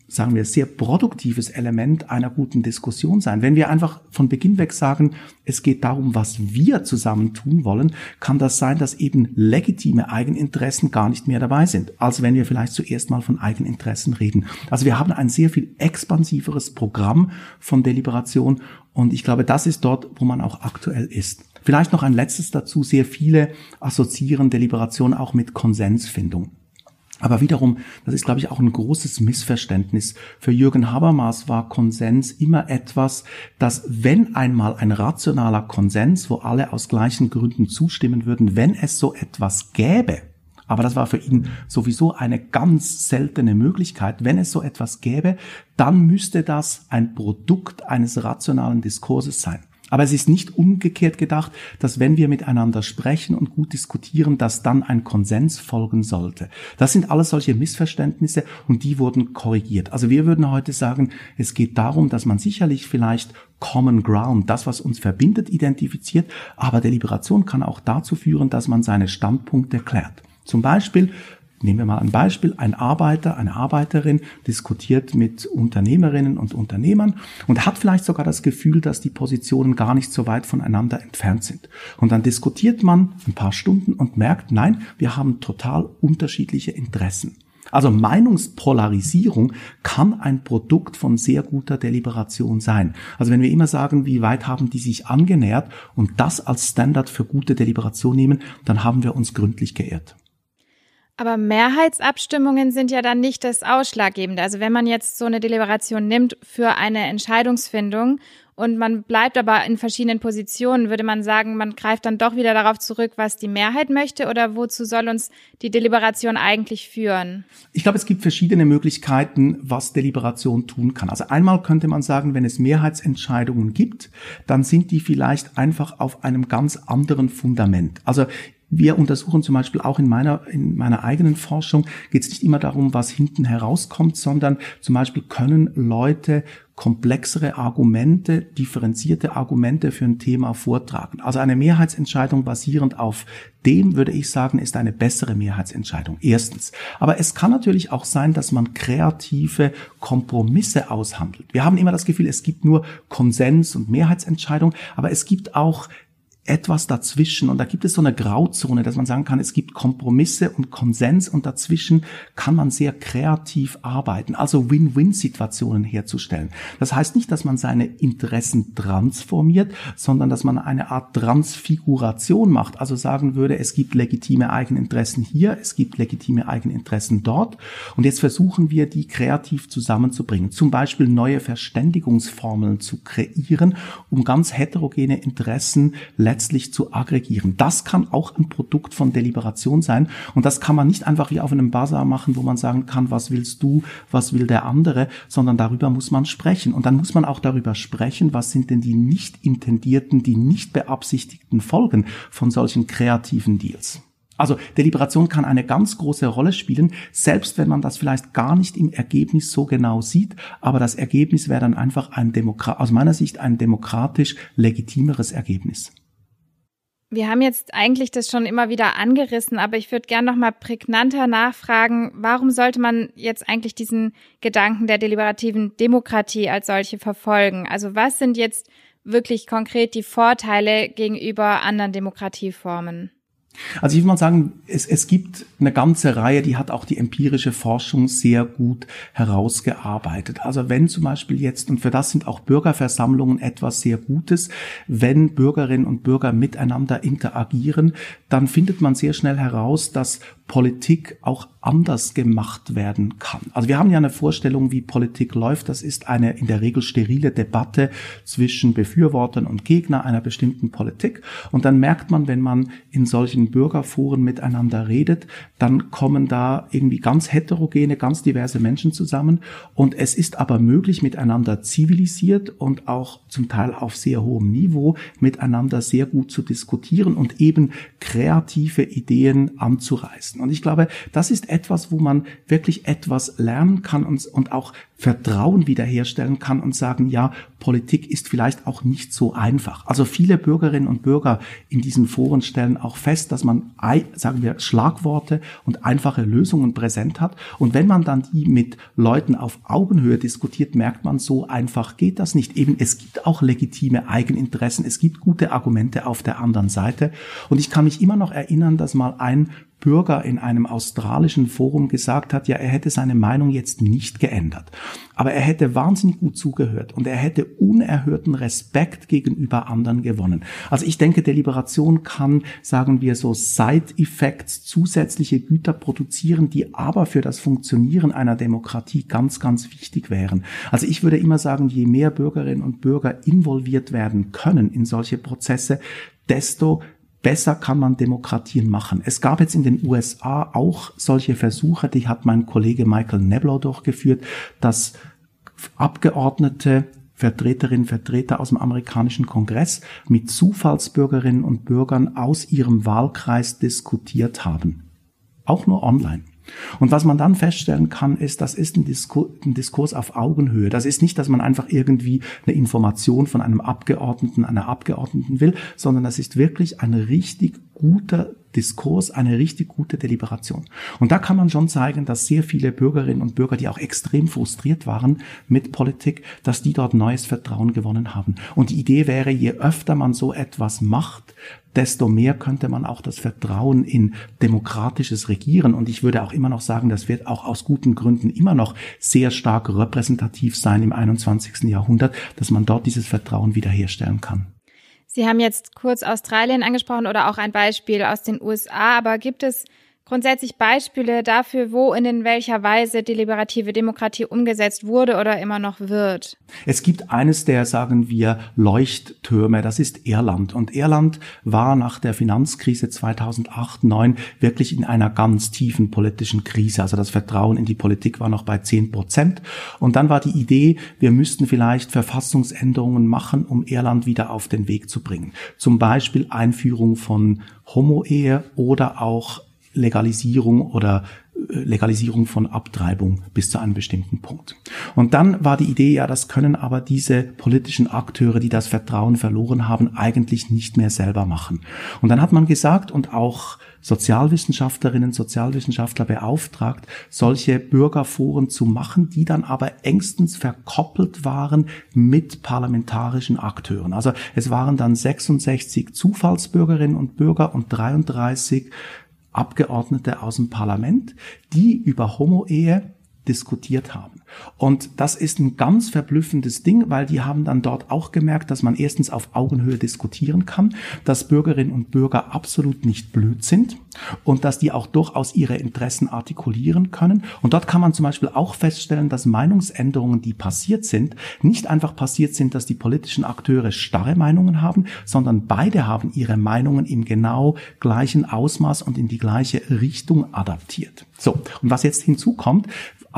S2: sagen wir, sehr produktives Element einer guten Diskussion sein. Wenn wir einfach von Beginn weg sagen, es geht darum, was wir zusammen tun wollen, kann das sein, dass eben legitime Eigeninteressen gar nicht mehr dabei sind, als wenn wir vielleicht zuerst mal von Eigeninteressen reden. Also wir haben ein sehr viel expansiveres Programm von Deliberation und ich glaube, das ist dort, wo man auch aktuell ist. Vielleicht noch ein letztes dazu. Sehr viele assoziieren Deliberation auch mit Konsensfindung. Aber wiederum, das ist, glaube ich, auch ein großes Missverständnis. Für Jürgen Habermas war Konsens immer etwas, dass wenn einmal ein rationaler Konsens, wo alle aus gleichen Gründen zustimmen würden, wenn es so etwas gäbe, aber das war für ihn sowieso eine ganz seltene Möglichkeit. Wenn es so etwas gäbe, dann müsste das ein Produkt eines rationalen Diskurses sein. Aber es ist nicht umgekehrt gedacht, dass wenn wir miteinander sprechen und gut diskutieren, dass dann ein Konsens folgen sollte. Das sind alles solche Missverständnisse und die wurden korrigiert. Also wir würden heute sagen, es geht darum, dass man sicherlich vielleicht Common Ground, das, was uns verbindet, identifiziert, aber Deliberation kann auch dazu führen, dass man seine Standpunkte klärt. Zum Beispiel Nehmen wir mal ein Beispiel. Ein Arbeiter, eine Arbeiterin diskutiert mit Unternehmerinnen und Unternehmern und hat vielleicht sogar das Gefühl, dass die Positionen gar nicht so weit voneinander entfernt sind. Und dann diskutiert man ein paar Stunden und merkt, nein, wir haben total unterschiedliche Interessen. Also Meinungspolarisierung kann ein Produkt von sehr guter Deliberation sein. Also wenn wir immer sagen, wie weit haben die sich angenähert und das als Standard für gute Deliberation nehmen, dann haben wir uns gründlich geirrt.
S1: Aber Mehrheitsabstimmungen sind ja dann nicht das Ausschlaggebende. Also wenn man jetzt so eine Deliberation nimmt für eine Entscheidungsfindung und man bleibt aber in verschiedenen Positionen, würde man sagen, man greift dann doch wieder darauf zurück, was die Mehrheit möchte oder wozu soll uns die Deliberation eigentlich führen?
S2: Ich glaube, es gibt verschiedene Möglichkeiten, was Deliberation tun kann. Also einmal könnte man sagen, wenn es Mehrheitsentscheidungen gibt, dann sind die vielleicht einfach auf einem ganz anderen Fundament. Also wir untersuchen zum Beispiel auch in meiner, in meiner eigenen Forschung, geht es nicht immer darum, was hinten herauskommt, sondern zum Beispiel können Leute komplexere Argumente, differenzierte Argumente für ein Thema vortragen. Also eine Mehrheitsentscheidung basierend auf dem, würde ich sagen, ist eine bessere Mehrheitsentscheidung. Erstens. Aber es kann natürlich auch sein, dass man kreative Kompromisse aushandelt. Wir haben immer das Gefühl, es gibt nur Konsens und Mehrheitsentscheidung, aber es gibt auch etwas dazwischen. Und da gibt es so eine Grauzone, dass man sagen kann, es gibt Kompromisse und Konsens und dazwischen kann man sehr kreativ arbeiten, also Win-Win-Situationen herzustellen. Das heißt nicht, dass man seine Interessen transformiert, sondern dass man eine Art Transfiguration macht. Also sagen würde, es gibt legitime Eigeninteressen hier, es gibt legitime Eigeninteressen dort. Und jetzt versuchen wir, die kreativ zusammenzubringen. Zum Beispiel neue Verständigungsformeln zu kreieren, um ganz heterogene Interessen letztlich zu aggregieren. Das kann auch ein Produkt von Deliberation sein und das kann man nicht einfach wie auf einem Bazar machen, wo man sagen kann, was willst du, was will der andere, sondern darüber muss man sprechen und dann muss man auch darüber sprechen, was sind denn die nicht intendierten, die nicht beabsichtigten Folgen von solchen kreativen Deals. Also Deliberation kann eine ganz große Rolle spielen, selbst wenn man das vielleicht gar nicht im Ergebnis so genau sieht, aber das Ergebnis wäre dann einfach ein Demokrat, aus meiner Sicht ein demokratisch legitimeres Ergebnis.
S1: Wir haben jetzt eigentlich das schon immer wieder angerissen, aber ich würde gerne noch mal prägnanter nachfragen, warum sollte man jetzt eigentlich diesen Gedanken der deliberativen Demokratie als solche verfolgen? Also was sind jetzt wirklich konkret die Vorteile gegenüber anderen Demokratieformen?
S2: Also ich würde mal sagen, es, es gibt eine ganze Reihe, die hat auch die empirische Forschung sehr gut herausgearbeitet. Also wenn zum Beispiel jetzt, und für das sind auch Bürgerversammlungen etwas sehr Gutes, wenn Bürgerinnen und Bürger miteinander interagieren, dann findet man sehr schnell heraus, dass Politik auch anders gemacht werden kann. Also wir haben ja eine Vorstellung, wie Politik läuft. Das ist eine in der Regel sterile Debatte zwischen Befürwortern und Gegner einer bestimmten Politik. Und dann merkt man, wenn man in solchen Bürgerforen miteinander redet, dann kommen da irgendwie ganz heterogene, ganz diverse Menschen zusammen. Und es ist aber möglich, miteinander zivilisiert und auch zum Teil auf sehr hohem Niveau miteinander sehr gut zu diskutieren und eben kreative Ideen anzureißen. Und ich glaube, das ist etwas, wo man wirklich etwas lernen kann und, und auch Vertrauen wiederherstellen kann und sagen, ja, Politik ist vielleicht auch nicht so einfach. Also viele Bürgerinnen und Bürger in diesen Foren stellen auch fest, dass man, sagen wir, Schlagworte und einfache Lösungen präsent hat. Und wenn man dann die mit Leuten auf Augenhöhe diskutiert, merkt man, so einfach geht das nicht. Eben, es gibt auch legitime Eigeninteressen, es gibt gute Argumente auf der anderen Seite. Und ich kann mich immer noch erinnern, dass mal ein Bürger in einem australischen Forum gesagt hat, ja, er hätte seine Meinung jetzt nicht geändert. Aber er hätte wahnsinnig gut zugehört und er hätte unerhörten Respekt gegenüber anderen gewonnen. Also ich denke, Deliberation kann, sagen wir so, Side-Effects, zusätzliche Güter produzieren, die aber für das Funktionieren einer Demokratie ganz, ganz wichtig wären. Also ich würde immer sagen, je mehr Bürgerinnen und Bürger involviert werden können in solche Prozesse, desto besser kann man Demokratien machen. Es gab jetzt in den USA auch solche Versuche, die hat mein Kollege Michael Neblow durchgeführt, dass Abgeordnete Vertreterinnen, Vertreter aus dem amerikanischen Kongress mit Zufallsbürgerinnen und Bürgern aus ihrem Wahlkreis diskutiert haben. Auch nur online. Und was man dann feststellen kann, ist, das ist ein Diskurs, ein Diskurs auf Augenhöhe. Das ist nicht, dass man einfach irgendwie eine Information von einem Abgeordneten, einer Abgeordneten will, sondern das ist wirklich ein richtig guter Diskurs, eine richtig gute Deliberation. Und da kann man schon zeigen, dass sehr viele Bürgerinnen und Bürger, die auch extrem frustriert waren mit Politik, dass die dort neues Vertrauen gewonnen haben. Und die Idee wäre, je öfter man so etwas macht, desto mehr könnte man auch das Vertrauen in demokratisches Regieren. Und ich würde auch immer noch sagen, das wird auch aus guten Gründen immer noch sehr stark repräsentativ sein im 21. Jahrhundert, dass man dort dieses Vertrauen wiederherstellen kann.
S1: Sie haben jetzt kurz Australien angesprochen oder auch ein Beispiel aus den USA, aber gibt es grundsätzlich Beispiele dafür, wo und in welcher Weise deliberative Demokratie umgesetzt wurde oder immer noch wird?
S2: Es gibt eines der, sagen wir, Leuchttürme, das ist Irland. Und Irland war nach der Finanzkrise 2008, 2009 wirklich in einer ganz tiefen politischen Krise. Also das Vertrauen in die Politik war noch bei 10 Prozent. Und dann war die Idee, wir müssten vielleicht Verfassungsänderungen machen, um Irland wieder auf den Weg zu bringen. Zum Beispiel Einführung von Homo-Ehe oder auch Legalisierung oder äh, Legalisierung von Abtreibung bis zu einem bestimmten Punkt. Und dann war die Idee, ja, das können aber diese politischen Akteure, die das Vertrauen verloren haben, eigentlich nicht mehr selber machen. Und dann hat man gesagt und auch Sozialwissenschaftlerinnen, Sozialwissenschaftler beauftragt, solche Bürgerforen zu machen, die dann aber engstens verkoppelt waren mit parlamentarischen Akteuren. Also es waren dann 66 Zufallsbürgerinnen und Bürger und 33 Abgeordnete aus dem Parlament, die über Homo-Ehe diskutiert haben. Und das ist ein ganz verblüffendes Ding, weil die haben dann dort auch gemerkt, dass man erstens auf Augenhöhe diskutieren kann, dass Bürgerinnen und Bürger absolut nicht blöd sind und dass die auch durchaus ihre Interessen artikulieren können. Und dort kann man zum Beispiel auch feststellen, dass Meinungsänderungen, die passiert sind, nicht einfach passiert sind, dass die politischen Akteure starre Meinungen haben, sondern beide haben ihre Meinungen im genau gleichen Ausmaß und in die gleiche Richtung adaptiert. So, und was jetzt hinzukommt,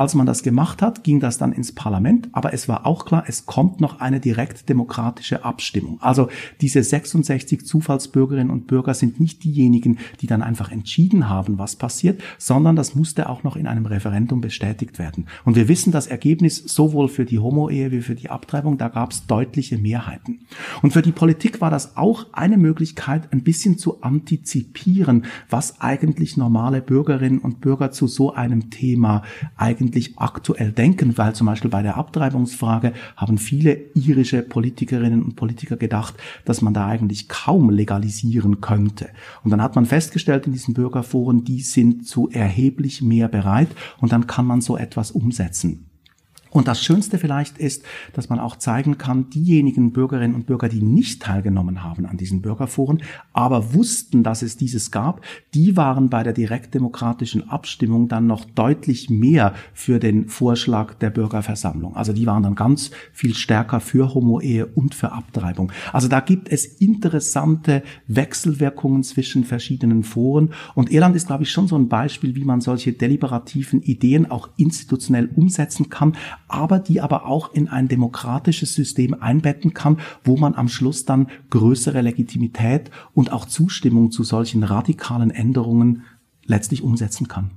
S2: als man das gemacht hat, ging das dann ins Parlament, aber es war auch klar, es kommt noch eine direkt demokratische Abstimmung. Also diese 66 Zufallsbürgerinnen und Bürger sind nicht diejenigen, die dann einfach entschieden haben, was passiert, sondern das musste auch noch in einem Referendum bestätigt werden. Und wir wissen das Ergebnis sowohl für die Homo-Ehe wie für die Abtreibung, da gab es deutliche Mehrheiten. Und für die Politik war das auch eine Möglichkeit, ein bisschen zu antizipieren, was eigentlich normale Bürgerinnen und Bürger zu so einem Thema eigentlich aktuell denken, weil zum Beispiel bei der Abtreibungsfrage haben viele irische Politikerinnen und Politiker gedacht, dass man da eigentlich kaum legalisieren könnte. Und dann hat man festgestellt in diesen Bürgerforen, die sind zu erheblich mehr bereit und dann kann man so etwas umsetzen. Und das Schönste vielleicht ist, dass man auch zeigen kann, diejenigen Bürgerinnen und Bürger, die nicht teilgenommen haben an diesen Bürgerforen, aber wussten, dass es dieses gab, die waren bei der direktdemokratischen Abstimmung dann noch deutlich mehr für den Vorschlag der Bürgerversammlung. Also die waren dann ganz viel stärker für Homo-Ehe und für Abtreibung. Also da gibt es interessante Wechselwirkungen zwischen verschiedenen Foren. Und Irland ist, glaube ich, schon so ein Beispiel, wie man solche deliberativen Ideen auch institutionell umsetzen kann aber die aber auch in ein demokratisches System einbetten kann, wo man am Schluss dann größere Legitimität und auch Zustimmung zu solchen radikalen Änderungen letztlich umsetzen kann.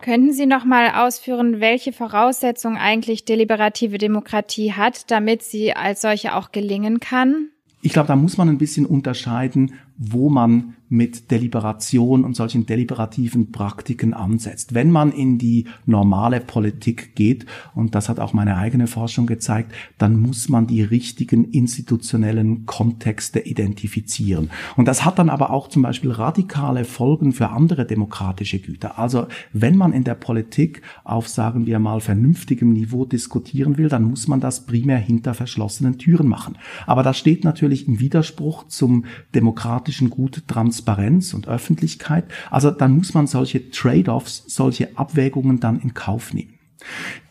S1: Könnten Sie noch mal ausführen, welche Voraussetzungen eigentlich deliberative Demokratie hat, damit sie als solche auch gelingen kann?
S2: Ich glaube, da muss man ein bisschen unterscheiden, wo man mit Deliberation und solchen deliberativen Praktiken ansetzt. Wenn man in die normale Politik geht, und das hat auch meine eigene Forschung gezeigt, dann muss man die richtigen institutionellen Kontexte identifizieren. Und das hat dann aber auch zum Beispiel radikale Folgen für andere demokratische Güter. Also wenn man in der Politik auf, sagen wir mal, vernünftigem Niveau diskutieren will, dann muss man das primär hinter verschlossenen Türen machen. Aber das steht natürlich im Widerspruch zum demokratischen Gut Trans Transparenz und Öffentlichkeit. Also dann muss man solche Trade-offs, solche Abwägungen dann in Kauf nehmen.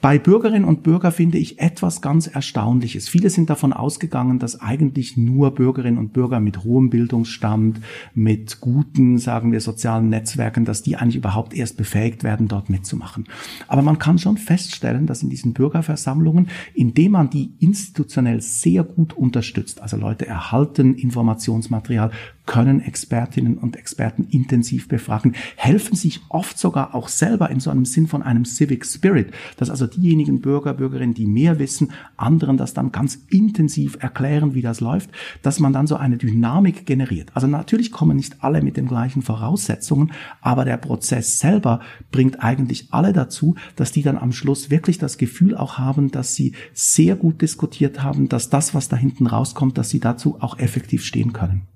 S2: Bei Bürgerinnen und Bürgern finde ich etwas ganz Erstaunliches. Viele sind davon ausgegangen, dass eigentlich nur Bürgerinnen und Bürger mit hohem Bildungsstand, mit guten, sagen wir, sozialen Netzwerken, dass die eigentlich überhaupt erst befähigt werden, dort mitzumachen. Aber man kann schon feststellen, dass in diesen Bürgerversammlungen, indem man die institutionell sehr gut unterstützt, also Leute erhalten Informationsmaterial, können Expertinnen und Experten intensiv befragen, helfen sich oft sogar auch selber in so einem Sinn von einem Civic Spirit, dass also diejenigen Bürger, Bürgerinnen, die mehr wissen, anderen das dann ganz intensiv erklären, wie das läuft, dass man dann so eine Dynamik generiert. Also natürlich kommen nicht alle mit den gleichen Voraussetzungen, aber der Prozess selber bringt eigentlich alle dazu, dass die dann am Schluss wirklich das Gefühl auch haben, dass sie sehr gut diskutiert haben, dass das, was da hinten rauskommt, dass sie dazu auch effektiv stehen können.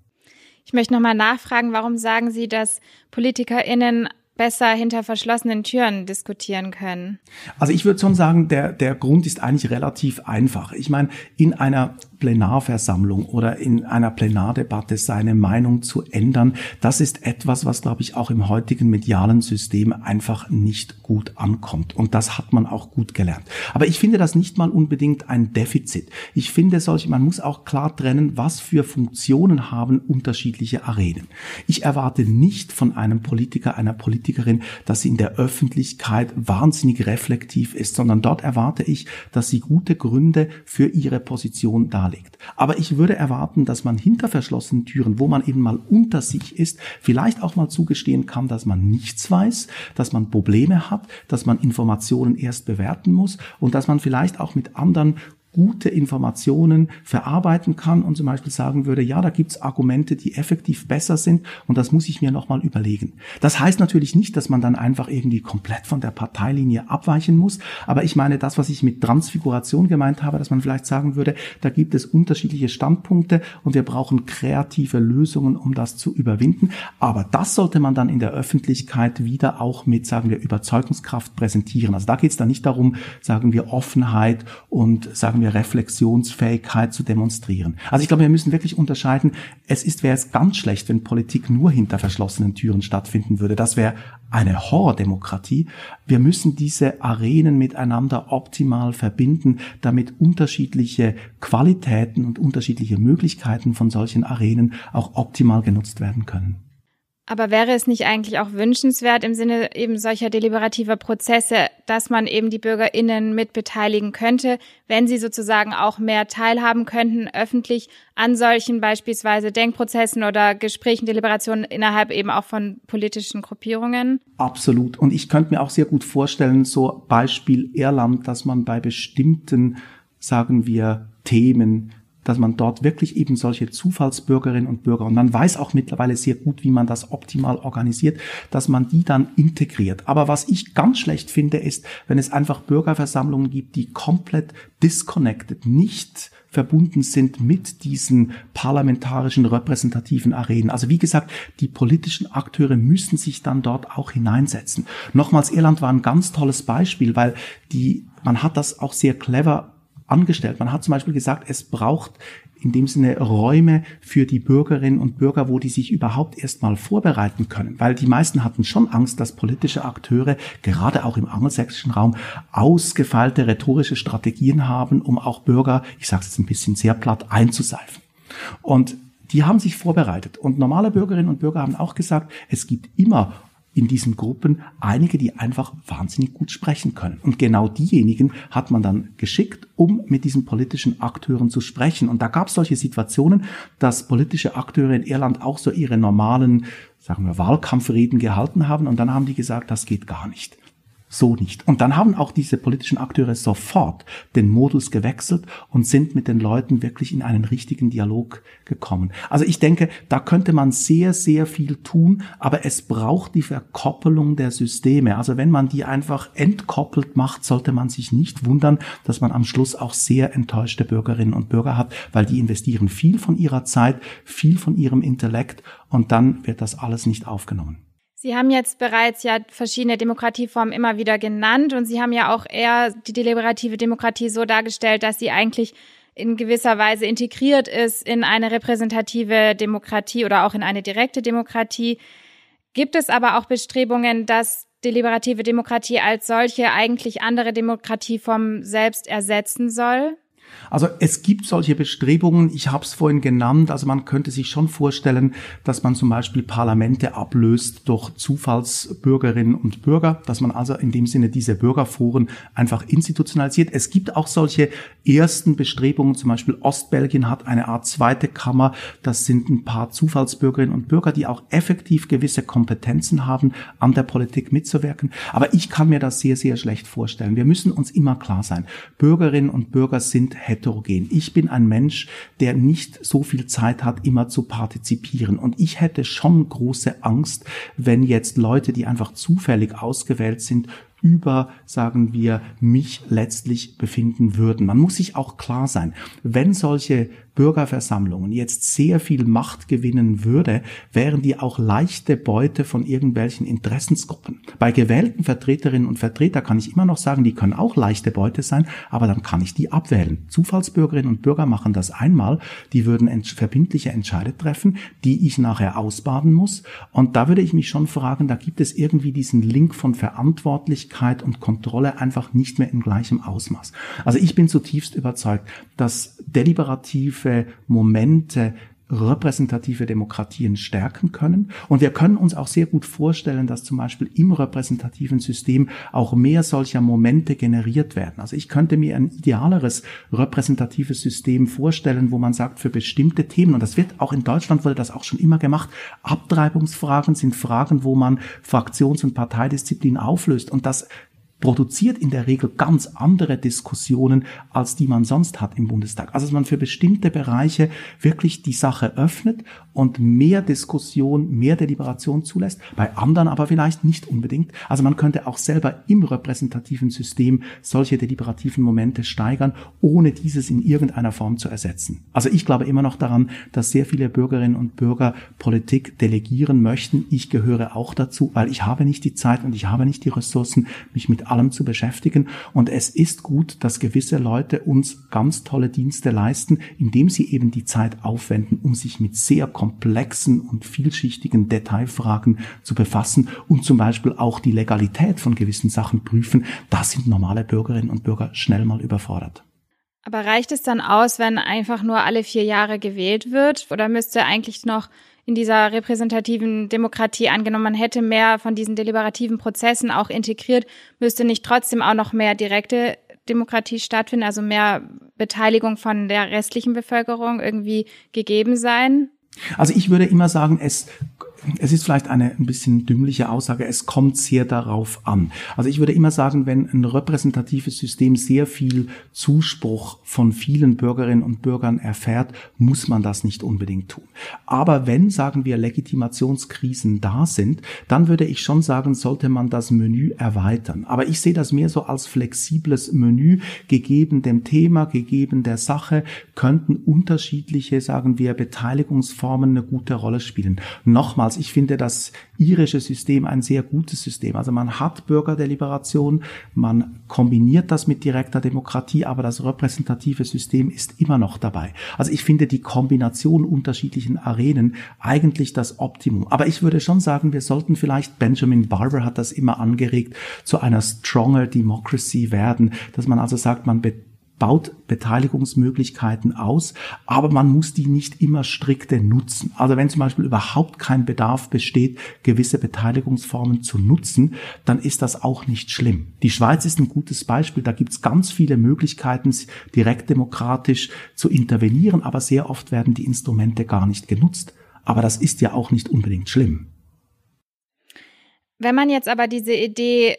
S1: Ich möchte nochmal nachfragen, warum sagen Sie, dass PolitikerInnen besser hinter verschlossenen Türen diskutieren können?
S2: Also ich würde schon sagen, der, der Grund ist eigentlich relativ einfach. Ich meine, in einer Plenarversammlung oder in einer Plenardebatte seine Meinung zu ändern, das ist etwas, was, glaube ich, auch im heutigen medialen System einfach nicht gut ankommt. Und das hat man auch gut gelernt. Aber ich finde das nicht mal unbedingt ein Defizit. Ich finde solche, man muss auch klar trennen, was für Funktionen haben unterschiedliche Arenen. Ich erwarte nicht von einem Politiker, einer Politikerin, dass sie in der Öffentlichkeit wahnsinnig reflektiv ist, sondern dort erwarte ich, dass sie gute Gründe für ihre Position darlegt. Aber ich würde erwarten, dass man hinter verschlossenen Türen, wo man eben mal unter sich ist, vielleicht auch mal zugestehen kann, dass man nichts weiß, dass man Probleme hat, dass man Informationen erst bewerten muss und dass man vielleicht auch mit anderen gute Informationen verarbeiten kann und zum Beispiel sagen würde, ja, da gibt's Argumente, die effektiv besser sind und das muss ich mir nochmal überlegen. Das heißt natürlich nicht, dass man dann einfach irgendwie komplett von der Parteilinie abweichen muss, aber ich meine das, was ich mit Transfiguration gemeint habe, dass man vielleicht sagen würde, da gibt es unterschiedliche Standpunkte und wir brauchen kreative Lösungen, um das zu überwinden. Aber das sollte man dann in der Öffentlichkeit wieder auch mit, sagen wir, Überzeugungskraft präsentieren. Also da geht es dann nicht darum, sagen wir, Offenheit und sagen wir Reflexionsfähigkeit zu demonstrieren. Also ich glaube, wir müssen wirklich unterscheiden. Es ist, wäre es ganz schlecht, wenn Politik nur hinter verschlossenen Türen stattfinden würde. Das wäre eine Horrordemokratie. Wir müssen diese Arenen miteinander optimal verbinden, damit unterschiedliche Qualitäten und unterschiedliche Möglichkeiten von solchen Arenen auch optimal genutzt werden können.
S1: Aber wäre es nicht eigentlich auch wünschenswert im Sinne eben solcher deliberativer Prozesse, dass man eben die BürgerInnen mitbeteiligen könnte, wenn sie sozusagen auch mehr teilhaben könnten, öffentlich an solchen beispielsweise Denkprozessen oder Gesprächen, Deliberationen innerhalb eben auch von politischen Gruppierungen?
S2: Absolut. Und ich könnte mir auch sehr gut vorstellen, so Beispiel Irland, dass man bei bestimmten, sagen wir, Themen dass man dort wirklich eben solche Zufallsbürgerinnen und Bürger, und man weiß auch mittlerweile sehr gut, wie man das optimal organisiert, dass man die dann integriert. Aber was ich ganz schlecht finde, ist, wenn es einfach Bürgerversammlungen gibt, die komplett disconnected, nicht verbunden sind mit diesen parlamentarischen repräsentativen Arenen. Also wie gesagt, die politischen Akteure müssen sich dann dort auch hineinsetzen. Nochmals, Irland war ein ganz tolles Beispiel, weil die, man hat das auch sehr clever angestellt. Man hat zum Beispiel gesagt, es braucht in dem Sinne Räume für die Bürgerinnen und Bürger, wo die sich überhaupt erstmal vorbereiten können. Weil die meisten hatten schon Angst, dass politische Akteure, gerade auch im angelsächsischen Raum, ausgefeilte rhetorische Strategien haben, um auch Bürger, ich sage es jetzt ein bisschen sehr platt, einzuseifen. Und die haben sich vorbereitet. Und normale Bürgerinnen und Bürger haben auch gesagt, es gibt immer in diesen Gruppen einige, die einfach wahnsinnig gut sprechen können. Und genau diejenigen hat man dann geschickt, um mit diesen politischen Akteuren zu sprechen. Und da gab es solche Situationen, dass politische Akteure in Irland auch so ihre normalen, sagen wir, Wahlkampfreden gehalten haben. Und dann haben die gesagt, das geht gar nicht so nicht. Und dann haben auch diese politischen Akteure sofort den Modus gewechselt und sind mit den Leuten wirklich in einen richtigen Dialog gekommen. Also ich denke, da könnte man sehr, sehr viel tun, aber es braucht die Verkoppelung der Systeme. Also wenn man die einfach entkoppelt macht, sollte man sich nicht wundern, dass man am Schluss auch sehr enttäuschte Bürgerinnen und Bürger hat, weil die investieren viel von ihrer Zeit, viel von ihrem Intellekt und dann wird das alles nicht aufgenommen.
S1: Sie haben jetzt bereits ja verschiedene Demokratieformen immer wieder genannt und Sie haben ja auch eher die deliberative Demokratie so dargestellt, dass sie eigentlich in gewisser Weise integriert ist in eine repräsentative Demokratie oder auch in eine direkte Demokratie. Gibt es aber auch Bestrebungen, dass deliberative Demokratie als solche eigentlich andere Demokratieformen selbst ersetzen soll?
S2: Also es gibt solche Bestrebungen, ich habe es vorhin genannt, also man könnte sich schon vorstellen, dass man zum Beispiel Parlamente ablöst durch Zufallsbürgerinnen und Bürger, dass man also in dem Sinne diese Bürgerforen einfach institutionalisiert. Es gibt auch solche ersten Bestrebungen, zum Beispiel Ostbelgien hat eine Art zweite Kammer, das sind ein paar Zufallsbürgerinnen und Bürger, die auch effektiv gewisse Kompetenzen haben, an der Politik mitzuwirken. Aber ich kann mir das sehr, sehr schlecht vorstellen. Wir müssen uns immer klar sein, Bürgerinnen und Bürger sind heterogen. Ich bin ein Mensch, der nicht so viel Zeit hat, immer zu partizipieren. Und ich hätte schon große Angst, wenn jetzt Leute, die einfach zufällig ausgewählt sind, über, sagen wir, mich letztlich befinden würden. Man muss sich auch klar sein, wenn solche Bürgerversammlungen jetzt sehr viel Macht gewinnen würde, wären die auch leichte Beute von irgendwelchen Interessensgruppen. Bei gewählten Vertreterinnen und Vertreter kann ich immer noch sagen, die können auch leichte Beute sein, aber dann kann ich die abwählen. Zufallsbürgerinnen und Bürger machen das einmal, die würden verbindliche Entscheide treffen, die ich nachher ausbaden muss. Und da würde ich mich schon fragen, da gibt es irgendwie diesen Link von Verantwortlichkeit und Kontrolle einfach nicht mehr in gleichem Ausmaß. Also ich bin zutiefst überzeugt, dass deliberativ positive Momente repräsentative Demokratien stärken können. Und wir können uns auch sehr gut vorstellen, dass zum Beispiel im repräsentativen System auch mehr solcher Momente generiert werden. Also ich könnte mir ein idealeres repräsentatives System vorstellen, wo man sagt, für bestimmte Themen, und das wird auch in Deutschland wurde das auch schon immer gemacht, Abtreibungsfragen sind Fragen, wo man Fraktions- und Parteidisziplin auflöst. Und das produziert in der Regel ganz andere Diskussionen, als die man sonst hat im Bundestag. Also dass man für bestimmte Bereiche wirklich die Sache öffnet und mehr Diskussion, mehr Deliberation zulässt, bei anderen aber vielleicht nicht unbedingt. Also man könnte auch selber im repräsentativen System solche deliberativen Momente steigern, ohne dieses in irgendeiner Form zu ersetzen. Also ich glaube immer noch daran, dass sehr viele Bürgerinnen und Bürger Politik delegieren möchten. Ich gehöre auch dazu, weil ich habe nicht die Zeit und ich habe nicht die Ressourcen, mich mit allem zu beschäftigen. Und es ist gut, dass gewisse Leute uns ganz tolle Dienste leisten, indem sie eben die Zeit aufwenden, um sich mit sehr komplexen und vielschichtigen Detailfragen zu befassen und zum Beispiel auch die Legalität von gewissen Sachen prüfen. Da sind normale Bürgerinnen und Bürger schnell mal überfordert.
S1: Aber reicht es dann aus, wenn einfach nur alle vier Jahre gewählt wird? Oder müsste eigentlich noch in dieser repräsentativen Demokratie angenommen, man hätte mehr von diesen deliberativen Prozessen auch integriert, müsste nicht trotzdem auch noch mehr direkte Demokratie stattfinden, also mehr Beteiligung von der restlichen Bevölkerung irgendwie gegeben sein?
S2: Also ich würde immer sagen, es es ist vielleicht eine ein bisschen dümmliche Aussage, es kommt sehr darauf an. Also ich würde immer sagen, wenn ein repräsentatives System sehr viel Zuspruch von vielen Bürgerinnen und Bürgern erfährt, muss man das nicht unbedingt tun. Aber wenn, sagen wir, Legitimationskrisen da sind, dann würde ich schon sagen, sollte man das Menü erweitern. Aber ich sehe das mehr so als flexibles Menü, gegeben dem Thema, gegeben der Sache, könnten unterschiedliche, sagen wir, Beteiligungsformen eine gute Rolle spielen. Nochmal, damals. Ich finde das irische System ein sehr gutes System. Also man hat Bürgerdeliberation, man kombiniert das mit direkter Demokratie, aber das repräsentative System ist immer noch dabei. Also ich finde die Kombination unterschiedlichen Arenen eigentlich das Optimum. Aber ich würde schon sagen, wir sollten vielleicht, Benjamin Barber hat das immer angeregt, zu einer stronger Democracy werden, dass man also sagt, man baut Beteiligungsmöglichkeiten aus, aber man muss die nicht immer strikte nutzen. Also wenn zum Beispiel überhaupt kein Bedarf besteht, gewisse Beteiligungsformen zu nutzen, dann ist das auch nicht schlimm. Die Schweiz ist ein gutes Beispiel. Da gibt es ganz viele Möglichkeiten, direkt demokratisch zu intervenieren, aber sehr oft werden die Instrumente gar nicht genutzt. Aber das ist ja auch nicht unbedingt schlimm.
S1: Wenn man jetzt aber diese Idee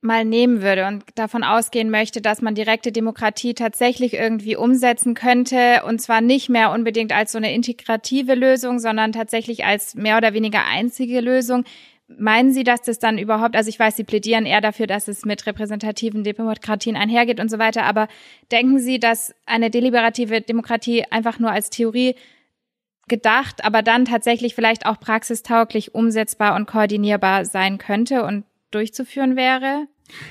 S1: mal nehmen würde und davon ausgehen möchte, dass man direkte Demokratie tatsächlich irgendwie umsetzen könnte und zwar nicht mehr unbedingt als so eine integrative Lösung, sondern tatsächlich als mehr oder weniger einzige Lösung. Meinen Sie, dass das dann überhaupt, also ich weiß, Sie plädieren eher dafür, dass es mit repräsentativen Demokratien einhergeht und so weiter, aber denken Sie, dass eine deliberative Demokratie einfach nur als Theorie gedacht, aber dann tatsächlich vielleicht auch praxistauglich umsetzbar und koordinierbar sein könnte und durchzuführen wäre?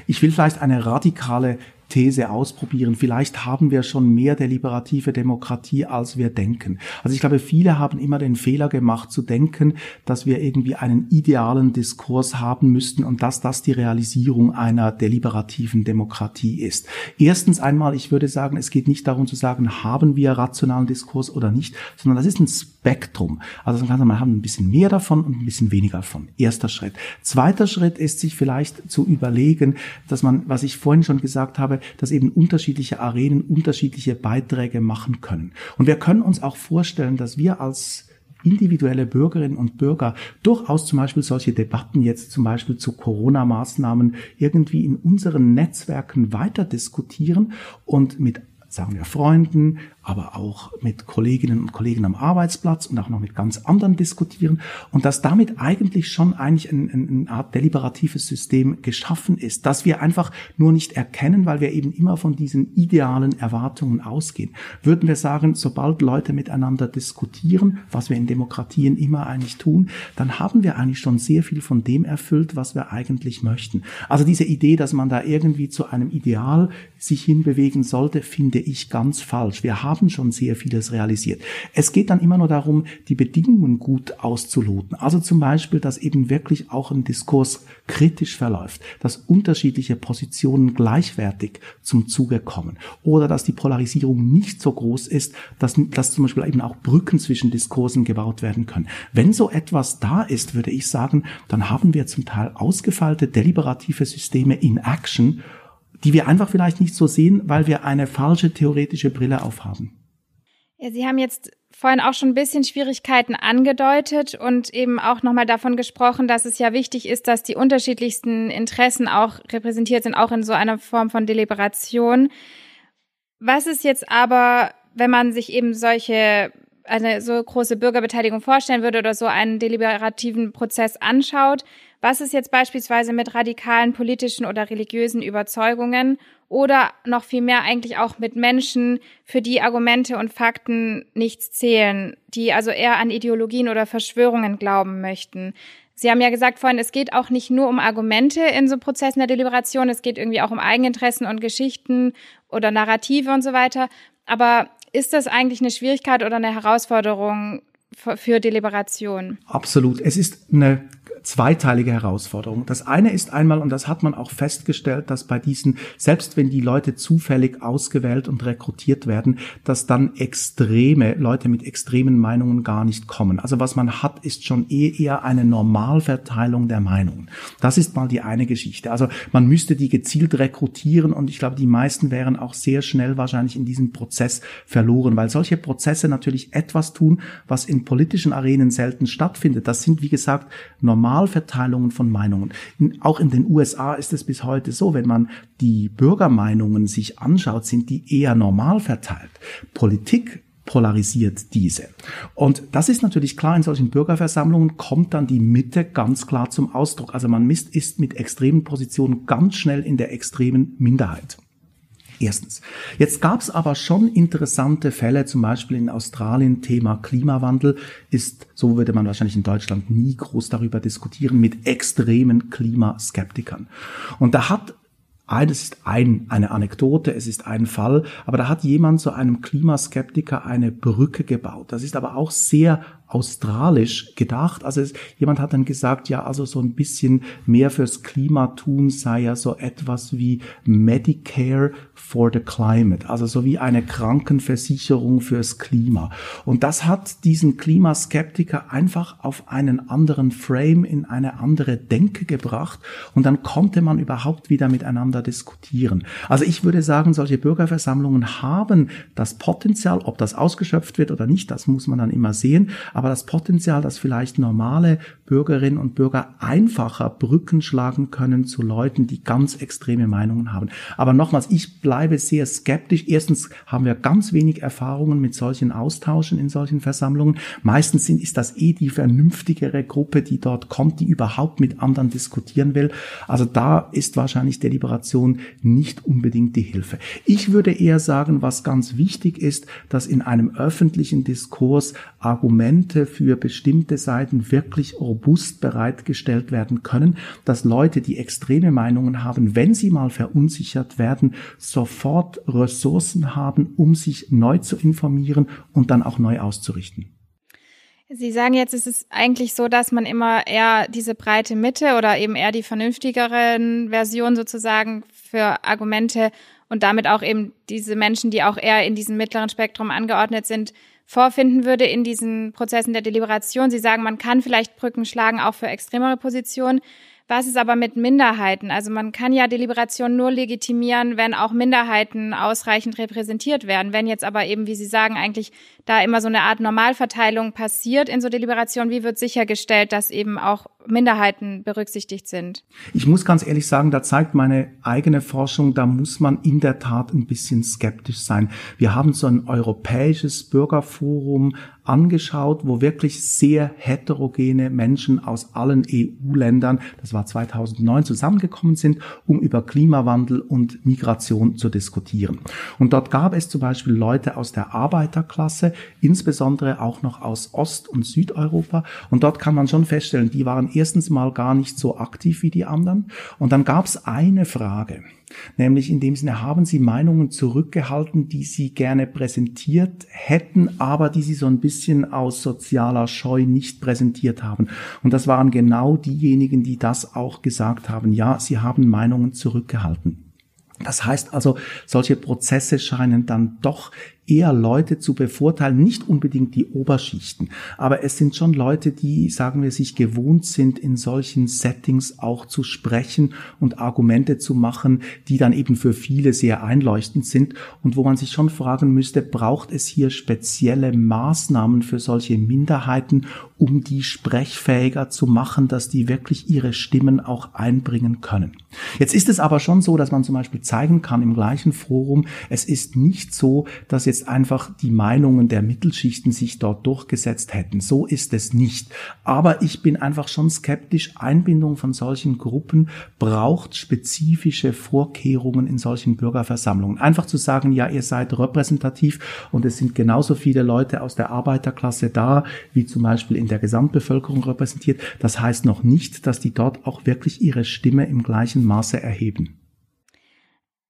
S2: Ich will vielleicht eine radikale These ausprobieren. Vielleicht haben wir schon mehr deliberative Demokratie, als wir denken. Also ich glaube, viele haben immer den Fehler gemacht zu denken, dass wir irgendwie einen idealen Diskurs haben müssten und dass das die Realisierung einer deliberativen Demokratie ist. Erstens einmal, ich würde sagen, es geht nicht darum zu sagen, haben wir rationalen Diskurs oder nicht, sondern das ist ein Spektrum. Also man kann sagen, haben ein bisschen mehr davon und ein bisschen weniger davon. Erster Schritt. Zweiter Schritt ist, sich vielleicht zu überlegen, dass man, was ich vorhin schon gesagt habe, dass eben unterschiedliche Arenen unterschiedliche Beiträge machen können. Und wir können uns auch vorstellen, dass wir als individuelle Bürgerinnen und Bürger durchaus zum Beispiel solche Debatten jetzt zum Beispiel zu Corona-Maßnahmen irgendwie in unseren Netzwerken weiter diskutieren und mit sagen wir Freunden, aber auch mit Kolleginnen und Kollegen am Arbeitsplatz und auch noch mit ganz anderen diskutieren und dass damit eigentlich schon eigentlich ein, eine Art deliberatives System geschaffen ist, dass wir einfach nur nicht erkennen, weil wir eben immer von diesen idealen Erwartungen ausgehen. Würden wir sagen, sobald Leute miteinander diskutieren, was wir in Demokratien immer eigentlich tun, dann haben wir eigentlich schon sehr viel von dem erfüllt, was wir eigentlich möchten. Also diese Idee, dass man da irgendwie zu einem Ideal sich hinbewegen sollte, finde ich ganz falsch. Wir haben haben schon sehr vieles realisiert. Es geht dann immer nur darum, die Bedingungen gut auszuloten. Also zum Beispiel, dass eben wirklich auch ein Diskurs kritisch verläuft, dass unterschiedliche Positionen gleichwertig zum Zuge kommen oder dass die Polarisierung nicht so groß ist, dass, dass zum Beispiel eben auch Brücken zwischen Diskursen gebaut werden können. Wenn so etwas da ist, würde ich sagen, dann haben wir zum Teil ausgefeilte deliberative Systeme in Action die wir einfach vielleicht nicht so sehen, weil wir eine falsche theoretische Brille aufhaben.
S1: Ja, Sie haben jetzt vorhin auch schon ein bisschen Schwierigkeiten angedeutet und eben auch nochmal davon gesprochen, dass es ja wichtig ist, dass die unterschiedlichsten Interessen auch repräsentiert sind, auch in so einer Form von Deliberation. Was ist jetzt aber, wenn man sich eben solche eine so große Bürgerbeteiligung vorstellen würde oder so einen deliberativen Prozess anschaut, was ist jetzt beispielsweise mit radikalen politischen oder religiösen Überzeugungen oder noch viel mehr eigentlich auch mit Menschen, für die Argumente und Fakten nichts zählen, die also eher an Ideologien oder Verschwörungen glauben möchten? Sie haben ja gesagt vorhin, es geht auch nicht nur um Argumente in so Prozessen der Deliberation, es geht irgendwie auch um Eigeninteressen und Geschichten oder Narrative und so weiter. Aber ist das eigentlich eine Schwierigkeit oder eine Herausforderung für Deliberation?
S2: Absolut. Es ist eine zweiteilige Herausforderung. Das eine ist einmal, und das hat man auch festgestellt, dass bei diesen, selbst wenn die Leute zufällig ausgewählt und rekrutiert werden, dass dann extreme, Leute mit extremen Meinungen gar nicht kommen. Also was man hat, ist schon eher eine Normalverteilung der Meinungen. Das ist mal die eine Geschichte. Also man müsste die gezielt rekrutieren und ich glaube, die meisten wären auch sehr schnell wahrscheinlich in diesem Prozess verloren, weil solche Prozesse natürlich etwas tun, was in politischen Arenen selten stattfindet. Das sind, wie gesagt, normal Normalverteilungen von Meinungen. In, auch in den USA ist es bis heute so, wenn man die Bürgermeinungen sich anschaut, sind die eher normal verteilt. Politik polarisiert diese. Und das ist natürlich klar, in solchen Bürgerversammlungen kommt dann die Mitte ganz klar zum Ausdruck. Also man ist mit extremen Positionen ganz schnell in der extremen Minderheit. Erstens. Jetzt gab es aber schon interessante Fälle, zum Beispiel in Australien, Thema Klimawandel ist, so würde man wahrscheinlich in Deutschland nie groß darüber diskutieren, mit extremen Klimaskeptikern. Und da hat das ist ein, eine Anekdote, es ist ein Fall, aber da hat jemand zu einem Klimaskeptiker eine Brücke gebaut. Das ist aber auch sehr australisch gedacht. Also es, jemand hat dann gesagt, ja, also so ein bisschen mehr fürs Klima tun sei ja so etwas wie Medicare for the Climate, also so wie eine Krankenversicherung fürs Klima. Und das hat diesen Klimaskeptiker einfach auf einen anderen Frame, in eine andere Denke gebracht und dann konnte man überhaupt wieder miteinander diskutieren. Also ich würde sagen, solche Bürgerversammlungen haben das Potenzial, ob das ausgeschöpft wird oder nicht, das muss man dann immer sehen, aber das Potenzial, dass vielleicht normale Bürgerinnen und Bürger einfacher Brücken schlagen können zu Leuten, die ganz extreme Meinungen haben. Aber nochmals, ich bleibe sehr skeptisch. Erstens haben wir ganz wenig Erfahrungen mit solchen Austauschen in solchen Versammlungen. Meistens sind, ist das eh die vernünftigere Gruppe, die dort kommt, die überhaupt mit anderen diskutieren will. Also da ist wahrscheinlich Deliberation nicht unbedingt die Hilfe. Ich würde eher sagen, was ganz wichtig ist, dass in einem öffentlichen Diskurs Argumente Argumente für bestimmte Seiten wirklich robust bereitgestellt werden können, dass Leute, die extreme Meinungen haben, wenn sie mal verunsichert werden, sofort Ressourcen haben, um sich neu zu informieren und dann auch neu auszurichten.
S1: Sie sagen jetzt, es ist eigentlich so, dass man immer eher diese breite Mitte oder eben eher die vernünftigeren Versionen sozusagen für Argumente und damit auch eben diese Menschen, die auch eher in diesem mittleren Spektrum angeordnet sind, vorfinden würde in diesen Prozessen der Deliberation. Sie sagen, man kann vielleicht Brücken schlagen, auch für extremere Positionen. Was ist aber mit Minderheiten? Also man kann ja Deliberation nur legitimieren, wenn auch Minderheiten ausreichend repräsentiert werden. Wenn jetzt aber eben, wie Sie sagen, eigentlich da immer so eine Art Normalverteilung passiert in so Deliberationen, wie wird sichergestellt, dass eben auch Minderheiten berücksichtigt sind?
S2: Ich muss ganz ehrlich sagen, da zeigt meine eigene Forschung, da muss man in der Tat ein bisschen skeptisch sein. Wir haben so ein europäisches Bürgerforum angeschaut, wo wirklich sehr heterogene Menschen aus allen EU-Ländern, das war 2009, zusammengekommen sind, um über Klimawandel und Migration zu diskutieren. Und dort gab es zum Beispiel Leute aus der Arbeiterklasse, insbesondere auch noch aus Ost- und Südeuropa. Und dort kann man schon feststellen, die waren erstens mal gar nicht so aktiv wie die anderen. Und dann gab es eine Frage, nämlich in dem Sinne, haben Sie Meinungen zurückgehalten, die Sie gerne präsentiert hätten, aber die Sie so ein bisschen aus sozialer Scheu nicht präsentiert haben. Und das waren genau diejenigen, die das auch gesagt haben. Ja, Sie haben Meinungen zurückgehalten. Das heißt also, solche Prozesse scheinen dann doch eher Leute zu bevorteilen, nicht unbedingt die Oberschichten, aber es sind schon Leute, die, sagen wir, sich gewohnt sind, in solchen Settings auch zu sprechen und Argumente zu machen, die dann eben für viele sehr einleuchtend sind und wo man sich schon fragen müsste, braucht es hier spezielle Maßnahmen für solche Minderheiten, um die sprechfähiger zu machen, dass die wirklich ihre Stimmen auch einbringen können. Jetzt ist es aber schon so, dass man zum Beispiel zeigen kann im gleichen Forum, es ist nicht so, dass jetzt jetzt einfach die Meinungen der Mittelschichten sich dort durchgesetzt hätten. So ist es nicht. Aber ich bin einfach schon skeptisch. Einbindung von solchen Gruppen braucht spezifische Vorkehrungen in solchen Bürgerversammlungen. Einfach zu sagen, ja, ihr seid repräsentativ und es sind genauso viele Leute aus der Arbeiterklasse da, wie zum Beispiel in der Gesamtbevölkerung repräsentiert. Das heißt noch nicht, dass die dort auch wirklich ihre Stimme im gleichen Maße erheben.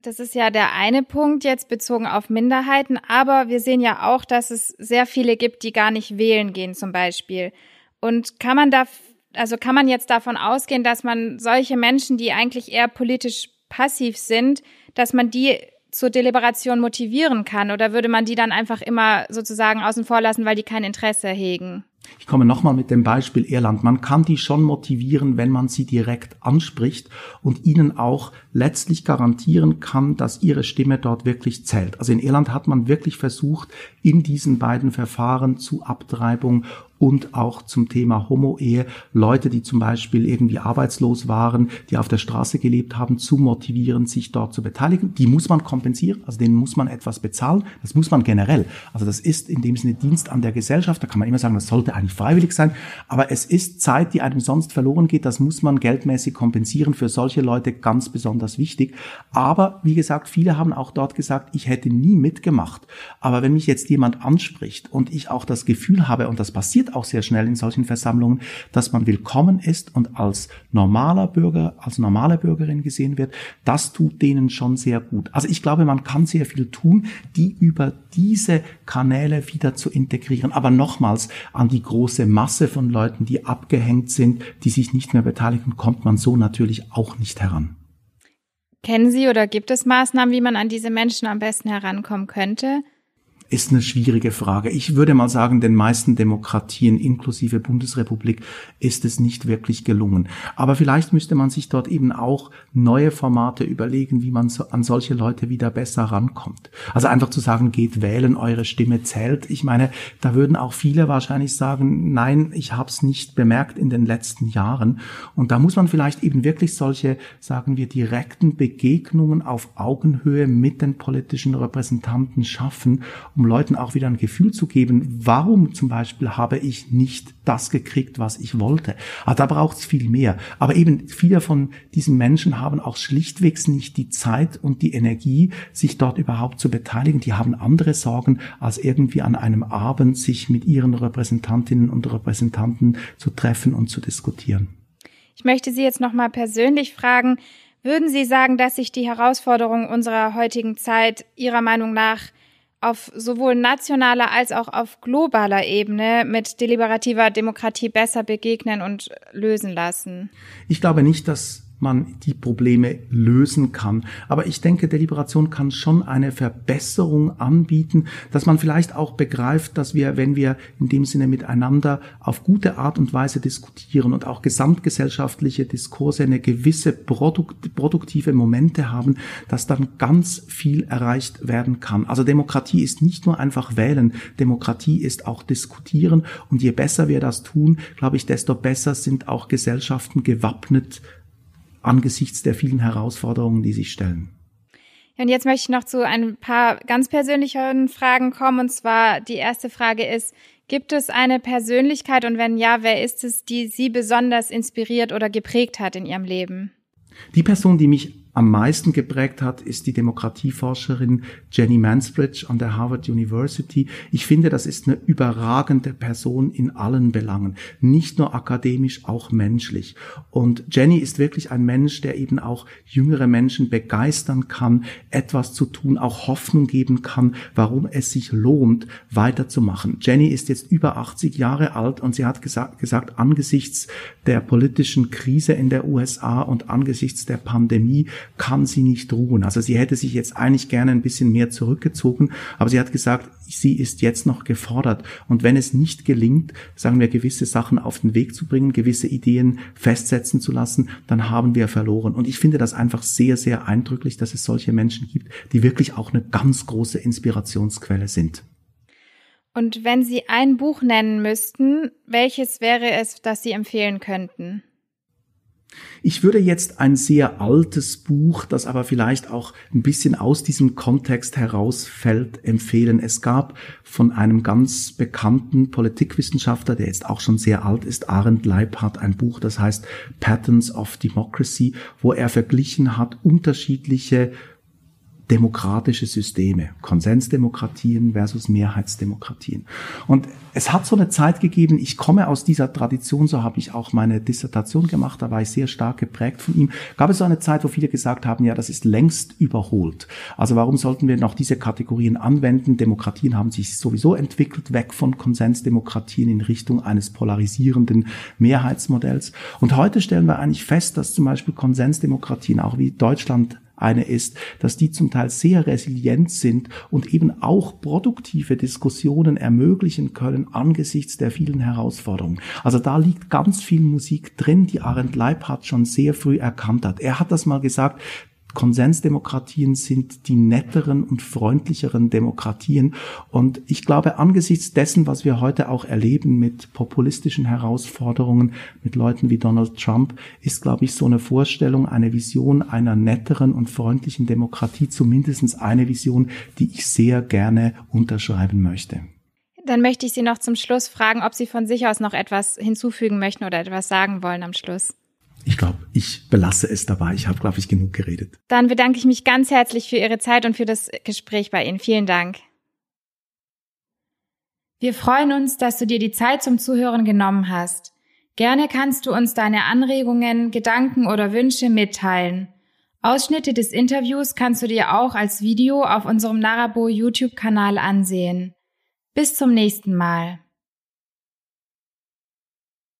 S1: Das ist ja der eine Punkt jetzt bezogen auf Minderheiten, aber wir sehen ja auch, dass es sehr viele gibt, die gar nicht wählen gehen zum Beispiel. Und kann man da also kann man jetzt davon ausgehen, dass man solche Menschen, die eigentlich eher politisch passiv sind, dass man die zur Deliberation motivieren kann? Oder würde man die dann einfach immer sozusagen außen vor lassen, weil die kein Interesse hegen?
S2: Ich komme nochmal mit dem Beispiel Irland. Man kann die schon motivieren, wenn man sie direkt anspricht und ihnen auch letztlich garantieren kann, dass ihre Stimme dort wirklich zählt. Also in Irland hat man wirklich versucht, in diesen beiden Verfahren zu Abtreibung und auch zum Thema Homo-Ehe Leute, die zum Beispiel irgendwie arbeitslos waren, die auf der Straße gelebt haben, zu motivieren, sich dort zu beteiligen. Die muss man kompensieren, also denen muss man etwas bezahlen. Das muss man generell. Also das ist in dem Sinne Dienst an der Gesellschaft. Da kann man immer sagen, das sollte eigentlich freiwillig sein. Aber es ist Zeit, die einem sonst verloren geht. Das muss man geldmäßig kompensieren. Für solche Leute ganz besonders wichtig. Aber wie gesagt, viele haben auch dort gesagt, ich hätte nie mitgemacht. Aber wenn mich jetzt jemand anspricht und ich auch das Gefühl habe, und das passiert passiert auch sehr schnell in solchen Versammlungen, dass man willkommen ist und als normaler Bürger, als normale Bürgerin gesehen wird. Das tut denen schon sehr gut. Also ich glaube, man kann sehr viel tun, die über diese Kanäle wieder zu integrieren. Aber nochmals, an die große Masse von Leuten, die abgehängt sind, die sich nicht mehr beteiligen, kommt man so natürlich auch nicht heran.
S1: Kennen Sie oder gibt es Maßnahmen, wie man an diese Menschen am besten herankommen könnte?
S2: Ist eine schwierige Frage. Ich würde mal sagen, den meisten Demokratien inklusive Bundesrepublik ist es nicht wirklich gelungen. Aber vielleicht müsste man sich dort eben auch neue Formate überlegen, wie man so an solche Leute wieder besser rankommt. Also einfach zu sagen, geht wählen, eure Stimme zählt. Ich meine, da würden auch viele wahrscheinlich sagen, nein, ich habe es nicht bemerkt in den letzten Jahren. Und da muss man vielleicht eben wirklich solche, sagen wir, direkten Begegnungen auf Augenhöhe mit den politischen Repräsentanten schaffen um Leuten auch wieder ein Gefühl zu geben, warum zum Beispiel habe ich nicht das gekriegt, was ich wollte. Ah, da braucht es viel mehr. Aber eben viele von diesen Menschen haben auch schlichtwegs nicht die Zeit und die Energie, sich dort überhaupt zu beteiligen. Die haben andere Sorgen, als irgendwie an einem Abend sich mit ihren Repräsentantinnen und Repräsentanten zu treffen und zu diskutieren.
S1: Ich möchte Sie jetzt nochmal persönlich fragen, würden Sie sagen, dass sich die Herausforderungen unserer heutigen Zeit Ihrer Meinung nach auf sowohl nationaler als auch auf globaler Ebene mit deliberativer Demokratie besser begegnen und lösen lassen?
S2: Ich glaube nicht, dass man die Probleme lösen kann. Aber ich denke, Deliberation kann schon eine Verbesserung anbieten, dass man vielleicht auch begreift, dass wir, wenn wir in dem Sinne miteinander auf gute Art und Weise diskutieren und auch gesamtgesellschaftliche Diskurse eine gewisse produkt produktive Momente haben, dass dann ganz viel erreicht werden kann. Also Demokratie ist nicht nur einfach wählen, Demokratie ist auch diskutieren und je besser wir das tun, glaube ich, desto besser sind auch Gesellschaften gewappnet, angesichts der vielen Herausforderungen, die sich stellen.
S1: Und jetzt möchte ich noch zu ein paar ganz persönlichen Fragen kommen. Und zwar die erste Frage ist, gibt es eine Persönlichkeit und wenn ja, wer ist es, die Sie besonders inspiriert oder geprägt hat in Ihrem Leben?
S2: Die Person, die mich am meisten geprägt hat, ist die Demokratieforscherin Jenny Mansbridge an der Harvard University. Ich finde, das ist eine überragende Person in allen Belangen, nicht nur akademisch, auch menschlich. Und Jenny ist wirklich ein Mensch, der eben auch jüngere Menschen begeistern kann, etwas zu tun, auch Hoffnung geben kann, warum es sich lohnt, weiterzumachen. Jenny ist jetzt über 80 Jahre alt und sie hat gesagt, gesagt angesichts der politischen Krise in der USA und angesichts der Pandemie kann sie nicht ruhen. Also sie hätte sich jetzt eigentlich gerne ein bisschen mehr zurückgezogen, aber sie hat gesagt, sie ist jetzt noch gefordert. Und wenn es nicht gelingt, sagen wir, gewisse Sachen auf den Weg zu bringen, gewisse Ideen festsetzen zu lassen, dann haben wir verloren. Und ich finde das einfach sehr, sehr eindrücklich, dass es solche Menschen gibt, die wirklich auch eine ganz große Inspirationsquelle sind.
S1: Und wenn Sie ein Buch nennen müssten, welches wäre es, das Sie empfehlen könnten?
S2: Ich würde jetzt ein sehr altes Buch, das aber vielleicht auch ein bisschen aus diesem Kontext herausfällt, empfehlen. Es gab von einem ganz bekannten Politikwissenschaftler, der jetzt auch schon sehr alt ist, Arend Leibhardt, ein Buch, das heißt Patterns of Democracy, wo er verglichen hat unterschiedliche demokratische Systeme, Konsensdemokratien versus Mehrheitsdemokratien. Und es hat so eine Zeit gegeben, ich komme aus dieser Tradition, so habe ich auch meine Dissertation gemacht, da war ich sehr stark geprägt von ihm, gab es so eine Zeit, wo viele gesagt haben, ja, das ist längst überholt. Also warum sollten wir noch diese Kategorien anwenden? Demokratien haben sich sowieso entwickelt, weg von Konsensdemokratien in Richtung eines polarisierenden Mehrheitsmodells. Und heute stellen wir eigentlich fest, dass zum Beispiel Konsensdemokratien, auch wie Deutschland eine ist, dass die zum Teil sehr resilient sind und eben auch produktive Diskussionen ermöglichen können angesichts der vielen Herausforderungen. Also da liegt ganz viel Musik drin, die Arendt Leibhardt schon sehr früh erkannt hat. Er hat das mal gesagt, Konsensdemokratien sind die netteren und freundlicheren Demokratien. Und ich glaube, angesichts dessen, was wir heute auch erleben mit populistischen Herausforderungen, mit Leuten wie Donald Trump, ist, glaube ich, so eine Vorstellung, eine Vision einer netteren und freundlichen Demokratie, zumindest eine Vision, die ich sehr gerne unterschreiben möchte.
S1: Dann möchte ich Sie noch zum Schluss fragen, ob Sie von sich aus noch etwas hinzufügen möchten oder etwas sagen wollen am Schluss
S2: ich glaube, ich belasse es dabei. Ich habe, glaube ich, genug geredet.
S1: Dann bedanke ich mich ganz herzlich für Ihre Zeit und für das Gespräch bei Ihnen. Vielen Dank. Wir freuen uns, dass du dir die Zeit zum Zuhören genommen hast. Gerne kannst du uns deine Anregungen, Gedanken oder Wünsche mitteilen. Ausschnitte des Interviews kannst du dir auch als Video auf unserem Narabo YouTube-Kanal ansehen. Bis zum nächsten Mal.